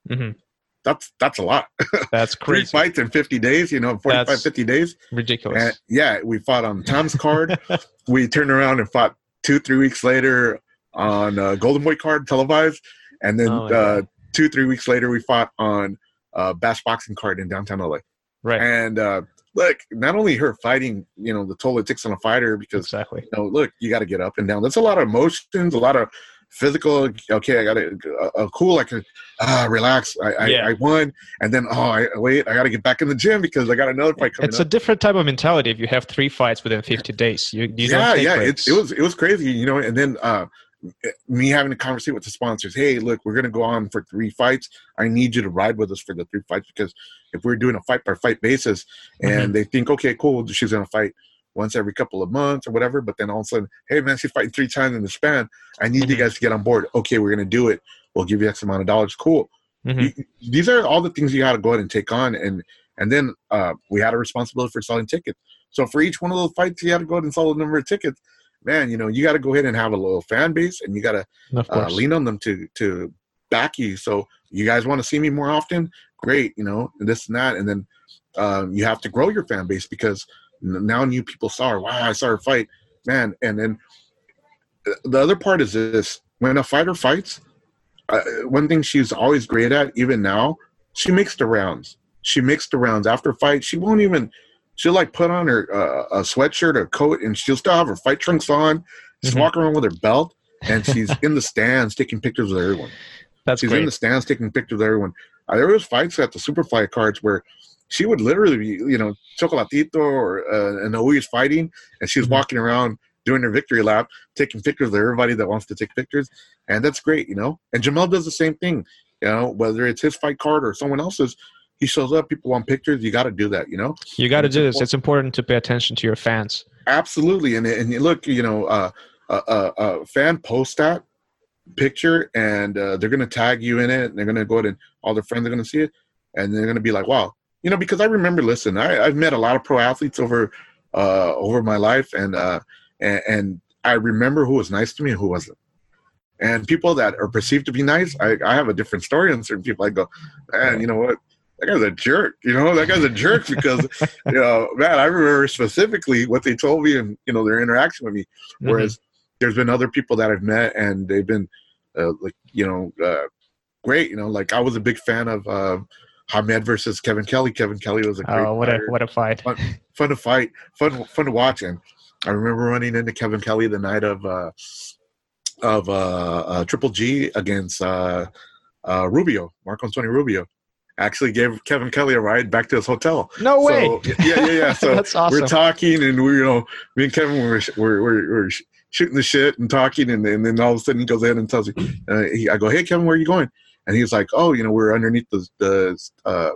Mm-hmm that's that's a lot. [laughs] That's crazy. Three fights in 50 days, you know, 45, that's 50 days. Ridiculous. And yeah, we fought on Tom's card. [laughs] we turned around and fought two, three weeks later on uh, Golden Boy card televised. And then oh, uh, two, three weeks later, we fought on uh, Bass Boxing card in downtown LA. Right. And uh, look, not only her fighting, you know, the toll it takes on a fighter because, exactly. you know, look, you got to get up and down. That's a lot of emotions, a lot of physical. Okay, I got to uh, uh, cool. I can uh, relax. I, Yeah. I, I won, and then oh, I, wait, I got to get back in the gym because I got another fight coming It's a different type of mentality if you have three fights within 50 days. You, you yeah, yeah. It, breaks. it was it was crazy, you know. And then uh, me having to conversation with the sponsors. Hey, look, we're gonna go on for three fights. I need you to ride with us for the three fights because if we're doing a fight by fight basis, and they think, okay, cool, she's gonna fight once every couple of months or whatever, but then all of a sudden, hey man, she's fighting three times in the span. I need you Mhm. guys to get on board. Okay, we're gonna do it. We'll give you X amount of dollars. Cool. Mhm. You- these are all the things you got to go ahead and take on, and and then uh, we had a responsibility for selling tickets. So for each one of those fights, you had to go ahead and sell a number of tickets. Man, you know, you got to go ahead and have a loyal fan base, and you got to uh, lean on them to to back you. So you guys want to see me more often? Great, you know, and this and that, and then um, you have to grow your fan base because now new people saw her. Wow, I saw her fight, man. And then uh, the other part is this: when a fighter fights, uh, one thing she's always great at, even now, she makes the rounds. She makes the rounds after fight. She won't even. She'll like put on her uh, a sweatshirt or coat, and she'll still have her fight trunks on. Just Mhm. walk around with her belt, and she's in the stands taking pictures with everyone. That's She's in the stands taking pictures with everyone. Uh, there was fights at the Superfly cards where she would literally be, you know, Chocolatito or uh, and always fighting, and she was Mhm. walking around doing her victory lap, taking pictures of everybody that wants to take pictures, and that's great, you know. And Jamel does the same thing, you know, whether it's his fight card or someone else's. He shows up, people want pictures. You got to do that, you know. You got to do this. It's important to pay attention to your fans. Absolutely, and and you look, you know, uh, a, a, a fan post that picture, and uh, they're gonna tag you in it, and they're gonna go ahead and all their friends are gonna see it, and they're gonna be like, "Wow," you know, because I remember, listen, I, I've met a lot of pro athletes over uh, over my life, and uh, and, and I remember who was nice to me and who wasn't. And people that are perceived to be nice, I, I have a different story on certain people. I go, man, you know what? That guy's a jerk. You know, that guy's a jerk [laughs] because you know, man, I remember specifically what they told me and you know their interaction with me. Mhm. Whereas there's been other people that I've met and they've been uh, like you know uh, great. You know, like I was a big fan of uh, Hamed versus Kevin Kelly. Kevin Kelly was a great Oh, what a what a fight! fun to fight, fun fun to watch. And I remember running into Kevin Kelly the night of uh, of uh, uh, Triple G against uh, uh, Rubio, Marco Antonio Rubio. Actually gave Kevin Kelly a ride back to his hotel. No way! So, yeah, yeah, yeah. [laughs] So That's awesome. we're talking, and we, you know, me and Kevin were we're, we're, we're shooting the shit and talking, and, and then all of a sudden he goes in and tells me, uh, he, I go, hey Kevin, where are you going? And he's like, oh, you know, we're underneath the the uh,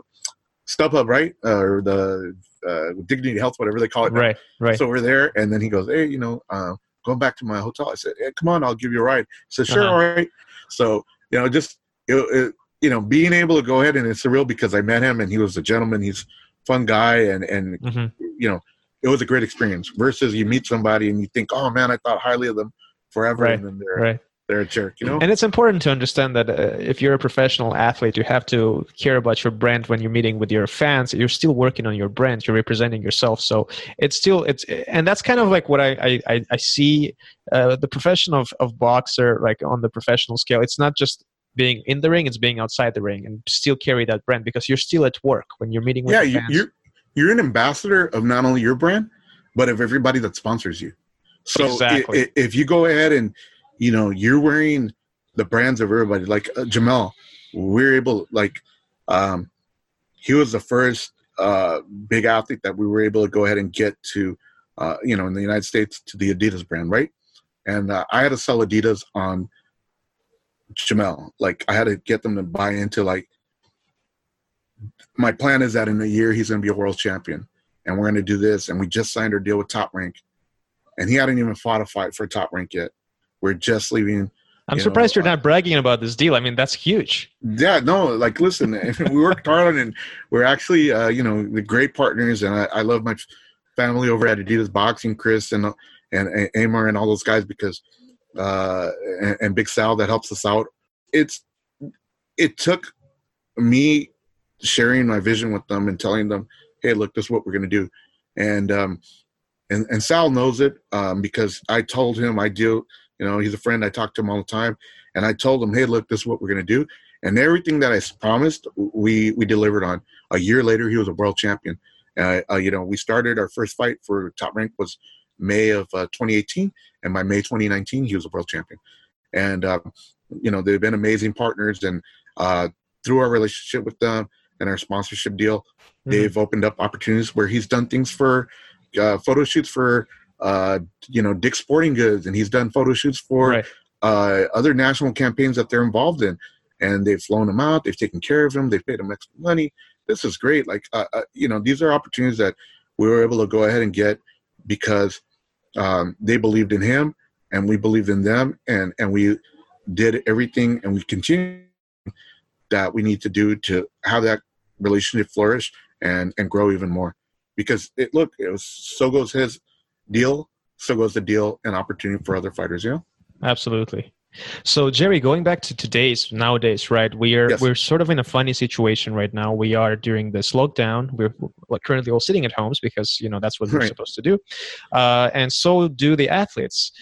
StubHub, right, uh, or the uh, Dignity Health, whatever they call it. now. right, right. So we're there, and then he goes, hey, you know, uh, going back to my hotel. I said, hey, come on, I'll give you a ride. He said, sure, Uh-huh. all right. So you know, just it, it, you know, being able to go ahead and it's surreal because I met him and he was a gentleman. He's fun guy, and and hmm you know, it was a great experience. Versus you meet somebody and you think, oh man, I thought highly of them forever, Right, and then they're Right. They're a jerk. You know, And it's important to understand that uh, if you're a professional athlete, you have to care about your brand when you're meeting with your fans. You're still working on your brand. You're representing yourself. So it's still it's and that's kind of like what I I, I- see uh, the profession of of boxer like on the professional scale. It's not just being in the ring; it's being outside the ring and still carry that brand because you're still at work when you're meeting with yeah, your you, fans. you're you're an ambassador of not only your brand, but of everybody that sponsors you. So Exactly. i- if you go ahead and you know you're wearing the brands of everybody, like uh, Jamel, we're able like um, he was the first uh, big athlete that we were able to go ahead and get to, uh, you know, in the United States to the Adidas brand, right? And uh, I had to sell Adidas on Jamel. Like I had to get them to buy into like my plan is that in a year he's going to be a world champion, and we're going to do this. And we just signed our deal with Top Rank, and he hadn't even fought a fight for Top Rank yet. We're just leaving. I'm you surprised know, you're not bragging about this deal. I mean, that's huge. Yeah, no, like listen, [laughs] we worked hard on it. And we're actually, uh, you know, the great partners, and I, I love my family over at Adidas Boxing, Chris and and, and Amar and all those guys because uh, and, and Big Sal that helps us out. It's it took me sharing my vision with them and telling them, hey, look, this is what we're gonna do, and um, and and Sal knows it um, because I told him I do. You know, he's a friend. I talk to him all the time, and I told him, hey, look, this is what we're gonna do, and everything that I promised, we we delivered on. A year later, he was a world champion. Uh, uh, you know, we started our first fight for Top Rank was May of uh, 2018, and by May 2019, he was a world champion. and uh, you know they've been amazing partners. And uh, through our relationship with them and our sponsorship deal, mm-hmm. they've opened up opportunities where he's done things for uh, photo shoots for uh, you know Dick Sporting Goods, and he's done photo shoots for right. uh, other national campaigns that they're involved in. And they've flown him out. They've taken care of him. They've paid him extra money. This is great. Like uh, uh, you know, these are opportunities that we were able to go ahead and get because um, they believed in him and we believed in them, and and we did everything and we continue that we need to do to have that relationship flourish and and grow even more because it look it was so goes his deal so goes the deal and opportunity for other fighters you know absolutely so Jerry, going back to today's nowadays, right? We are yes. we're sort of in a funny situation right now. We are during this lockdown. We're currently all sitting at homes because you know that's what we're supposed to do, uh, and so do the athletes.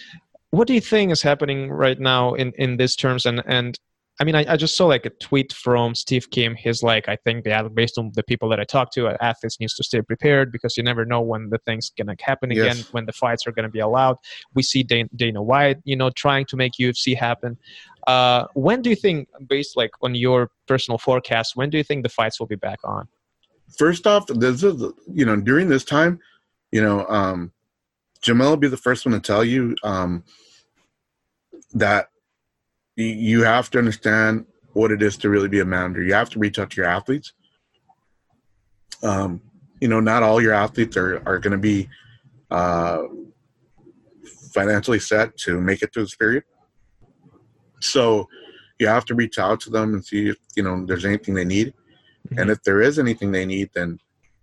What do you think is happening right now in in these terms? And and I mean, I, I, just saw like a tweet from Steve Kim. He's like, I think the based on the people that I talked to, athletes needs to stay prepared because you never know when the thing's gonna happen again, yes. when the fights are gonna be allowed. We see Dana, Dana White, you know, trying to make UFC happen. Uh, when do you think, based like on your personal forecast, when do you think the fights will be back on? First off, this is you know during this time, you know, um, Jamel will be the first one to tell you um, that you have to understand what it is to really be a manager. You have to reach out to your athletes. Um, you know, not all your athletes are, are going to be uh, financially set to make it through this period. So you have to reach out to them and see if, you know, there's anything they need. Mm-hmm. And if there is anything they need, then,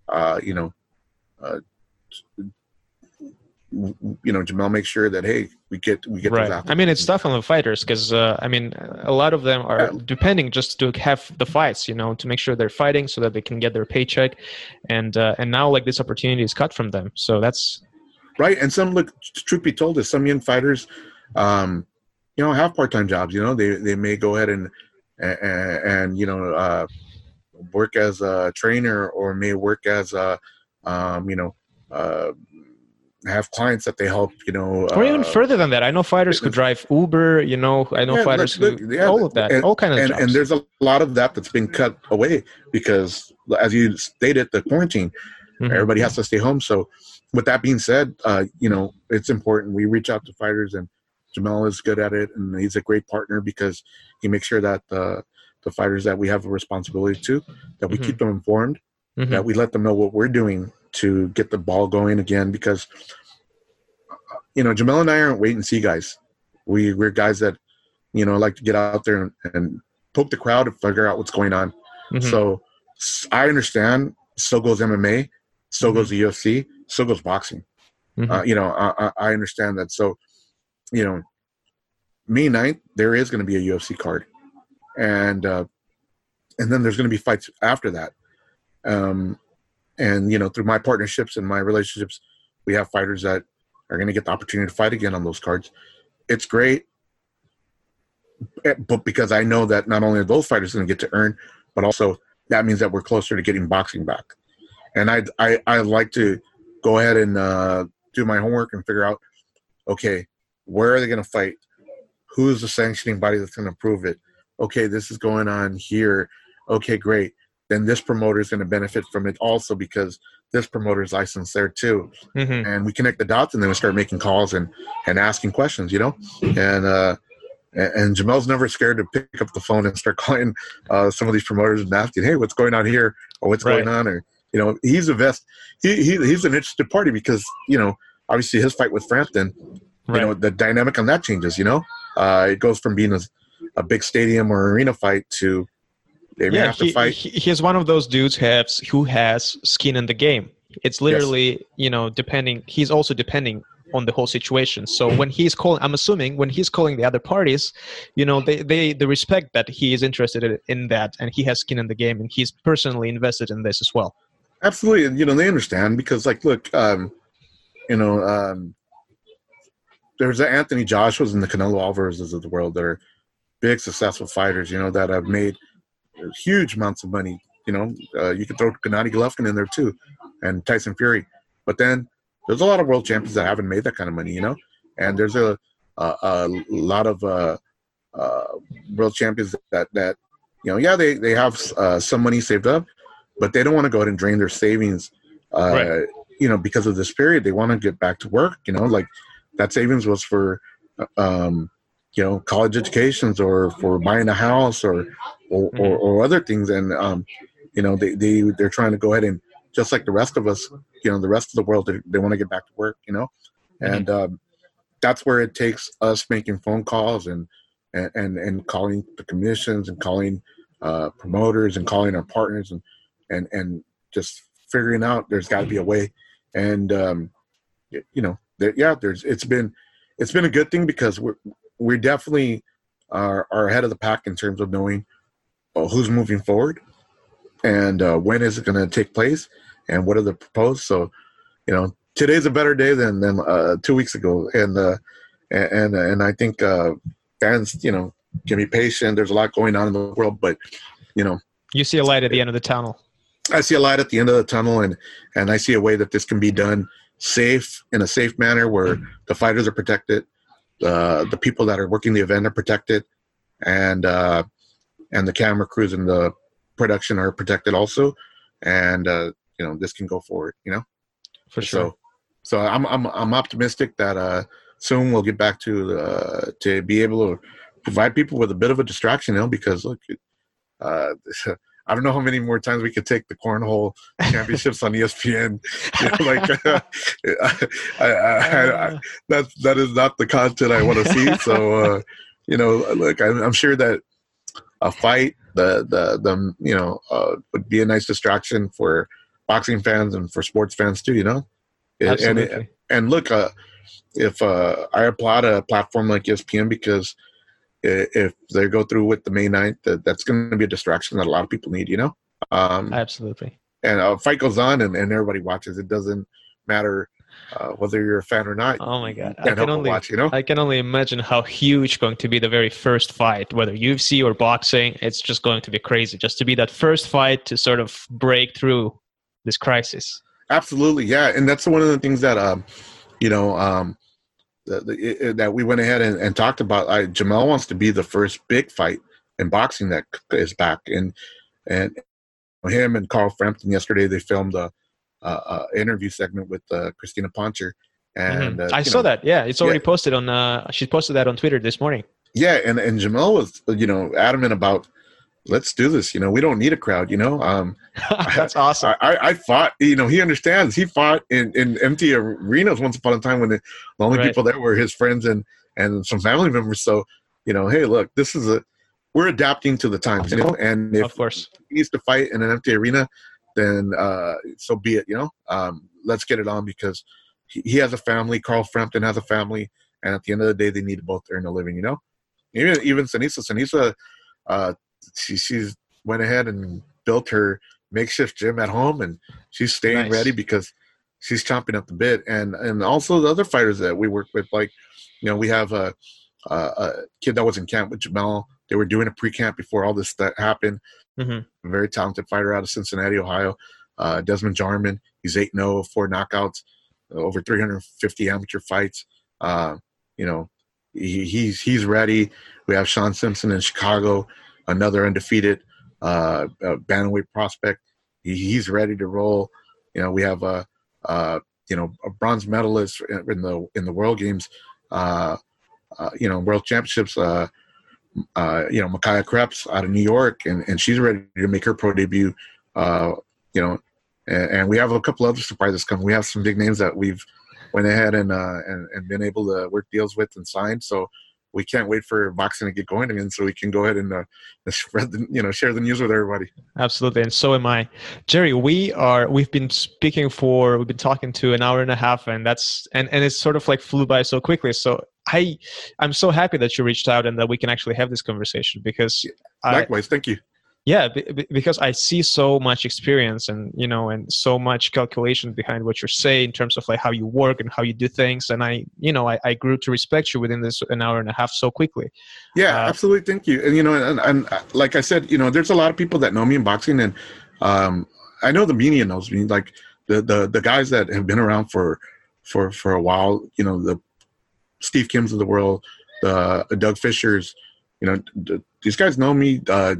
uh, you know, uh, you know Jamel makes sure that hey we get we get right. I mean it's tough on the fighters because uh, I mean a lot of them are yeah. depending just to have the fights you know to make sure they're fighting so that they can get their paycheck and uh, and now like this opportunity is cut from them so that's right and some look truth be told is some young fighters um you know have part-time jobs you know they they may go ahead and and, and you know uh work as a trainer or may work as a um you know uh have clients that they help, you know. Or even uh, further than that. I know fighters could drive Uber, you know, I know yeah, fighters who, yeah, all of that, and, all kind of and, jobs. And there's a lot of that that's been cut away because, as you stated, the quarantine, mm-hmm. everybody has to stay home. So, with that being said, uh, you know, it's important. We reach out to fighters, and Jamel is good at it, and he's a great partner because he makes sure that the the fighters that we have a responsibility to, that we mm-hmm. keep them informed, mm-hmm. that we let them know what we're doing to get the ball going again because you know Jamel and I aren't wait and see guys. We we're guys that you know like to get out there and, and poke the crowd and figure out what's going on. Mm-hmm. So I understand. So goes MMA. So mm-hmm. goes the UFC. So goes boxing. Mm-hmm. Uh, you know I, I understand that. So you know May 9th there is going to be a UFC card, and uh, and then there's going to be fights after that. Um, and you know through my partnerships and my relationships we have fighters that are going to get the opportunity to fight again on those cards. It's great. Eh, but because i know that not only are those fighters going to get to earn but also that means that we're closer to getting boxing back. And i i, I like to go ahead and uh, do my homework and figure out okay where are they going to fight? Who's the sanctioning body that's going to approve it? Okay this is going on here. Okay great then this promoter is going to benefit from it also because this promoter is licensed there too. Mm-hmm. And we connect the dots and then we start making calls and, and asking questions, you know? And, uh, and Jamel's never scared to pick up the phone and start [laughs] calling uh, some of these promoters and asking, "Hey, what's going on here? Or what's right. going on?" Or you know, he's a vest. He, he he's an interested party because you know, obviously his fight with Frampton, right. you know, the dynamic on that changes. You know, uh, it goes from being a, a big stadium or arena fight to they yeah, have to he, fight. He, he's one of those dudes who has, who has skin in the game. It's literally, yes. you know, depending. He's also depending on the whole situation. So when he's calling, I'm assuming when he's calling the other parties, you know, they they, they respect that he is interested in that and he has skin in the game and he's personally invested in this as well. Absolutely, you know, they understand because, like, look, um, you know, um, there's the Anthony Joshua's and the Canelo Alvarez's of the world that are big, successful fighters, you know, that have made huge amounts of money. You know, uh, you could throw Gennady Golovkin in there too, and Tyson Fury. But then there's a lot of world champions that haven't made that kind of money. You know, and there's a a, a lot of uh, uh, world champions that that you know, yeah, they they have uh, some money saved up, but they don't want to go ahead and drain their savings. Uh, right. You know, because of this period, they want to get back to work. You know, like that savings was for, um, you know, college educations or for buying a house or or, mm-hmm. or, or other things, and um, you know, they they they're trying to go ahead and just like the rest of us, you know, the rest of the world, they, they want to get back to work. You know, mm-hmm. and um, that's where it takes us making phone calls and and and, and calling the commissions and calling uh, promoters and calling our partners and and and just figuring out there's got to be a way and um, you know there, yeah there's it's been it's been a good thing because we're we definitely are, are ahead of the pack in terms of knowing uh, who's moving forward and uh, when is it going to take place and what are the proposed so you know today's a better day than than uh, two weeks ago and uh, and and I think uh, fans you know can be patient. There's a lot going on in the world, but you know, you see a light at the end of the tunnel. I see a light at the end of the tunnel, and and I see a way that this can be done safe in a safe manner where the fighters are protected, uh, the people that are working the event are protected, and uh, and the camera crews and the production are protected also, and uh, you know this can go forward. You know, for sure. So, so I'm I'm I'm optimistic that uh, soon we'll get back to uh, to be able to provide people with a bit of a distraction, you know, because look, uh, [laughs] I don't know how many more times we could take the cornhole championships on ESPN. [laughs] You know, like uh, [laughs] I, I, I, that that is not the content I want to see. So uh, you know, look, I'm, I'm, sure that a fight, the the the you know, uh, would be a nice distraction for boxing fans and for sports fans too. You know, Absolutely. and and look, uh, if uh, I applaud a platform like ESPN because if they go through with the May 9th, that, that's going to be a distraction that a lot of people need, you know? Um, Absolutely. And a fight goes on and, and everybody watches. It doesn't matter uh, whether you're a fan or not. Oh my god! I can only watch, you know? I can only imagine how huge going to be the very first fight, whether UFC or boxing. It's just going to be crazy, just to be that first fight to sort of break through this crisis. Absolutely, yeah, and that's one of the things that um, you know, um, the, the, that we went ahead and, and talked about. I, Jamel wants to be the first big fight in boxing that is back, and and him and Carl Frampton yesterday they filmed a, a, a interview segment with uh, Crystina Poncher, and mm-hmm. uh, I saw know, that. Yeah, it's already yeah. posted on. Uh, she posted that on Twitter this morning. Yeah, and and Jamel was you know adamant about let's do this. You know, we don't need a crowd. You know, um, [laughs] that's awesome. I, I, fought. You know, he understands. He fought in, in empty arenas once upon a time when the, the only right. people there were his friends and and some family members. So, you know, hey, look, this is a we're adapting to the times. You know, and if of course he needs to fight in an empty arena, then uh, so be it. You know, um, let's get it on because he, he has a family. Carl Frampton has a family, and at the end of the day, they need to both earn a living. You know, even even Seniesa, Seniesa. Uh, she she's went ahead and built her makeshift gym at home, and she's staying nice. ready because she's chomping up the bit. And and also the other fighters that we work with, like you know, we have a, a, a kid that was in camp with Jamel. They were doing a pre-camp before all this that happened. Mm-hmm. A very talented fighter out of Cincinnati, Ohio. Uh, Desmond Jarman. He's 8 0, four knockouts, over 350 amateur fights. Uh, you know, he, he's he's ready. We have Sean Simpson in Chicago another undefeated uh, uh, bantamweight prospect. He, he's ready to roll. You know, we have a, a you know a bronze medalist in the in the World Games. Uh, uh, you know, World Championships. Uh, uh, you know, Micaiah Krebs out of New York, and, and she's ready to make her pro debut. Uh, you know, and, and, we have a couple other surprises coming. We have some big names that we've went ahead and uh, and, and been able to work deals with and sign. So we can't wait for boxing to get going again so we can go ahead and uh, spread the you know share the news with everybody. Absolutely and so am i. Jerry we are we've been speaking for we've been talking to an hour and a half and that's and and it's sort of like flew by so quickly. So i i'm so happy that you reached out and that we can actually have this conversation because likewise I, thank you yeah because i see so much experience and you know and so much calculation behind what you're saying in terms of like how you work and how you do things. And i you know i, I grew to respect you within this an hour and a half so quickly. Yeah uh, absolutely. Thank you. And you know and, and, uh, like i said you know there's a lot of people that know me in boxing and um, i know the media knows me. Like the, the the guys that have been around for for for a while you know the steve kims of the world the, the doug fischers you know, d- these guys know me. Uh,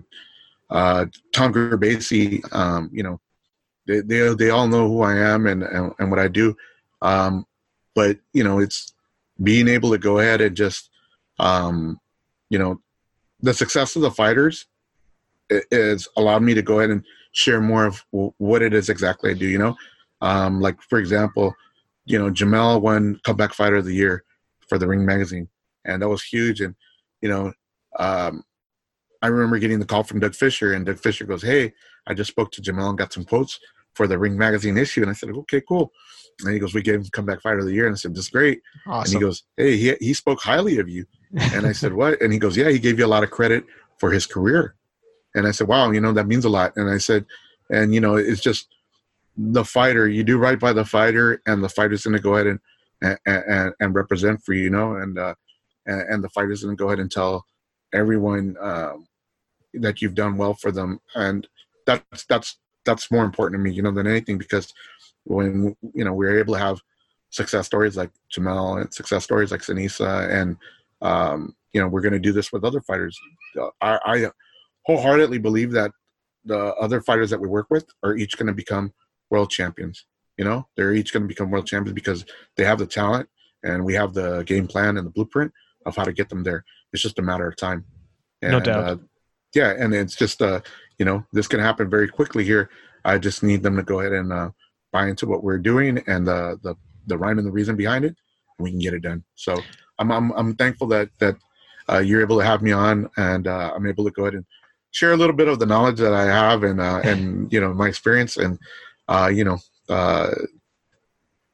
uh, Tom Gerbasi, um, you know, they, they they all know who I am and and, and what I do. Um, but you know, it's being able to go ahead and just, um, you know, the success of the fighters is allowed me to go ahead and share more of what it is exactly I do. You know, um, like for example, you know, Jamel won Comeback Fighter of the Year for the Ring Magazine, and that was huge. And you know, um, I remember getting the call from Doug Fischer, and Doug Fischer goes, "Hey, I just spoke to Jamel and got some quotes for the Ring Magazine issue." And I said, "Okay, cool." And he goes, "We gave him Comeback Fighter of the Year," and I said, "That's great." Awesome. And he goes, "Hey, he he spoke highly of you." And I said, "What?" And he goes, "Yeah, he gave you a lot of credit for his career." And I said, "Wow, you know that means a lot." And I said, "And you know, it's just the fighter. You do right by the fighter, and the fighter's going to go ahead and and, and, and represent for you, you know, and uh, and, and the fighter's going to go ahead and tell everyone um, that you've done well for them, and that's that's that's more important to me, you know, than anything because when you know we're able to have success stories like Jamel and success stories like Seniesa, and um, you know we're going to do this with other fighters. Uh, I, I wholeheartedly believe that the other fighters that we work with are each going to become world champions. You know, they're each going to become world champions because they have the talent and we have the game plan and the blueprint of how to get them there. It's just a matter of time. And, no doubt. Uh, yeah, and it's just uh, you know, this can happen very quickly here. I just need them to go ahead and uh, buy into what we're doing and the the the rhyme and the reason behind it, we can get it done. So I'm I'm, I'm thankful that that uh, you're able to have me on, and uh, I'm able to go ahead and share a little bit of the knowledge that I have and uh, and [laughs] you know my experience and uh, you know. Uh,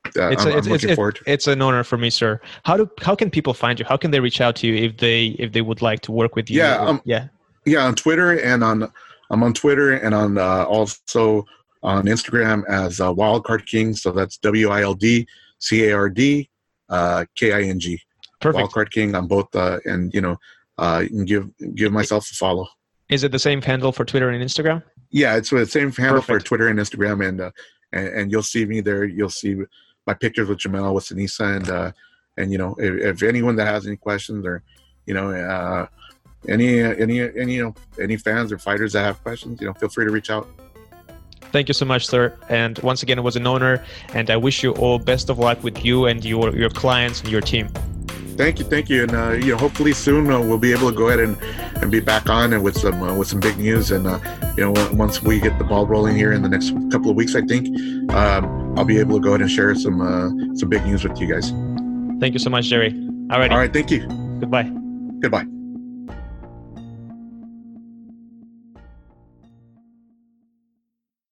it's, I'm, a, it's, I'm it's, it's, an honor for me, sir. How do how can people find you? How can they reach out to you if they if they would like to work with you? Yeah, um, yeah, yeah. On Twitter and on I'm on Twitter and on uh, also on Instagram as uh, Wildcard King. So that's W I L D C A R D uh, K I N G. Perfect. Wildcard King on both, uh, and you know, uh, you can give give myself a follow. Is it the same handle for Twitter and Instagram? Yeah, it's the same handle Perfect. for Twitter and Instagram, and, uh, and, and you'll see me there. You'll see my pictures with Jamel with Seniesa, and uh, and you know, if, if anyone that has any questions or you know, uh, any any any you know any fans or fighters that have questions, you know, feel free to reach out. Thank you so much, sir. And once again, it was an honor, and I wish you all best of luck with you and your your clients and your team. Thank you, thank you, and uh, you know, hopefully soon uh, we'll be able to go ahead and, and be back on and with some uh, with some big news. And uh, you know, once we get the ball rolling here in the next couple of weeks, I think um, I'll be able to go ahead and share some uh, some big news with you guys. Thank you so much, Jerry. All right. All right. Thank you. Goodbye. Goodbye.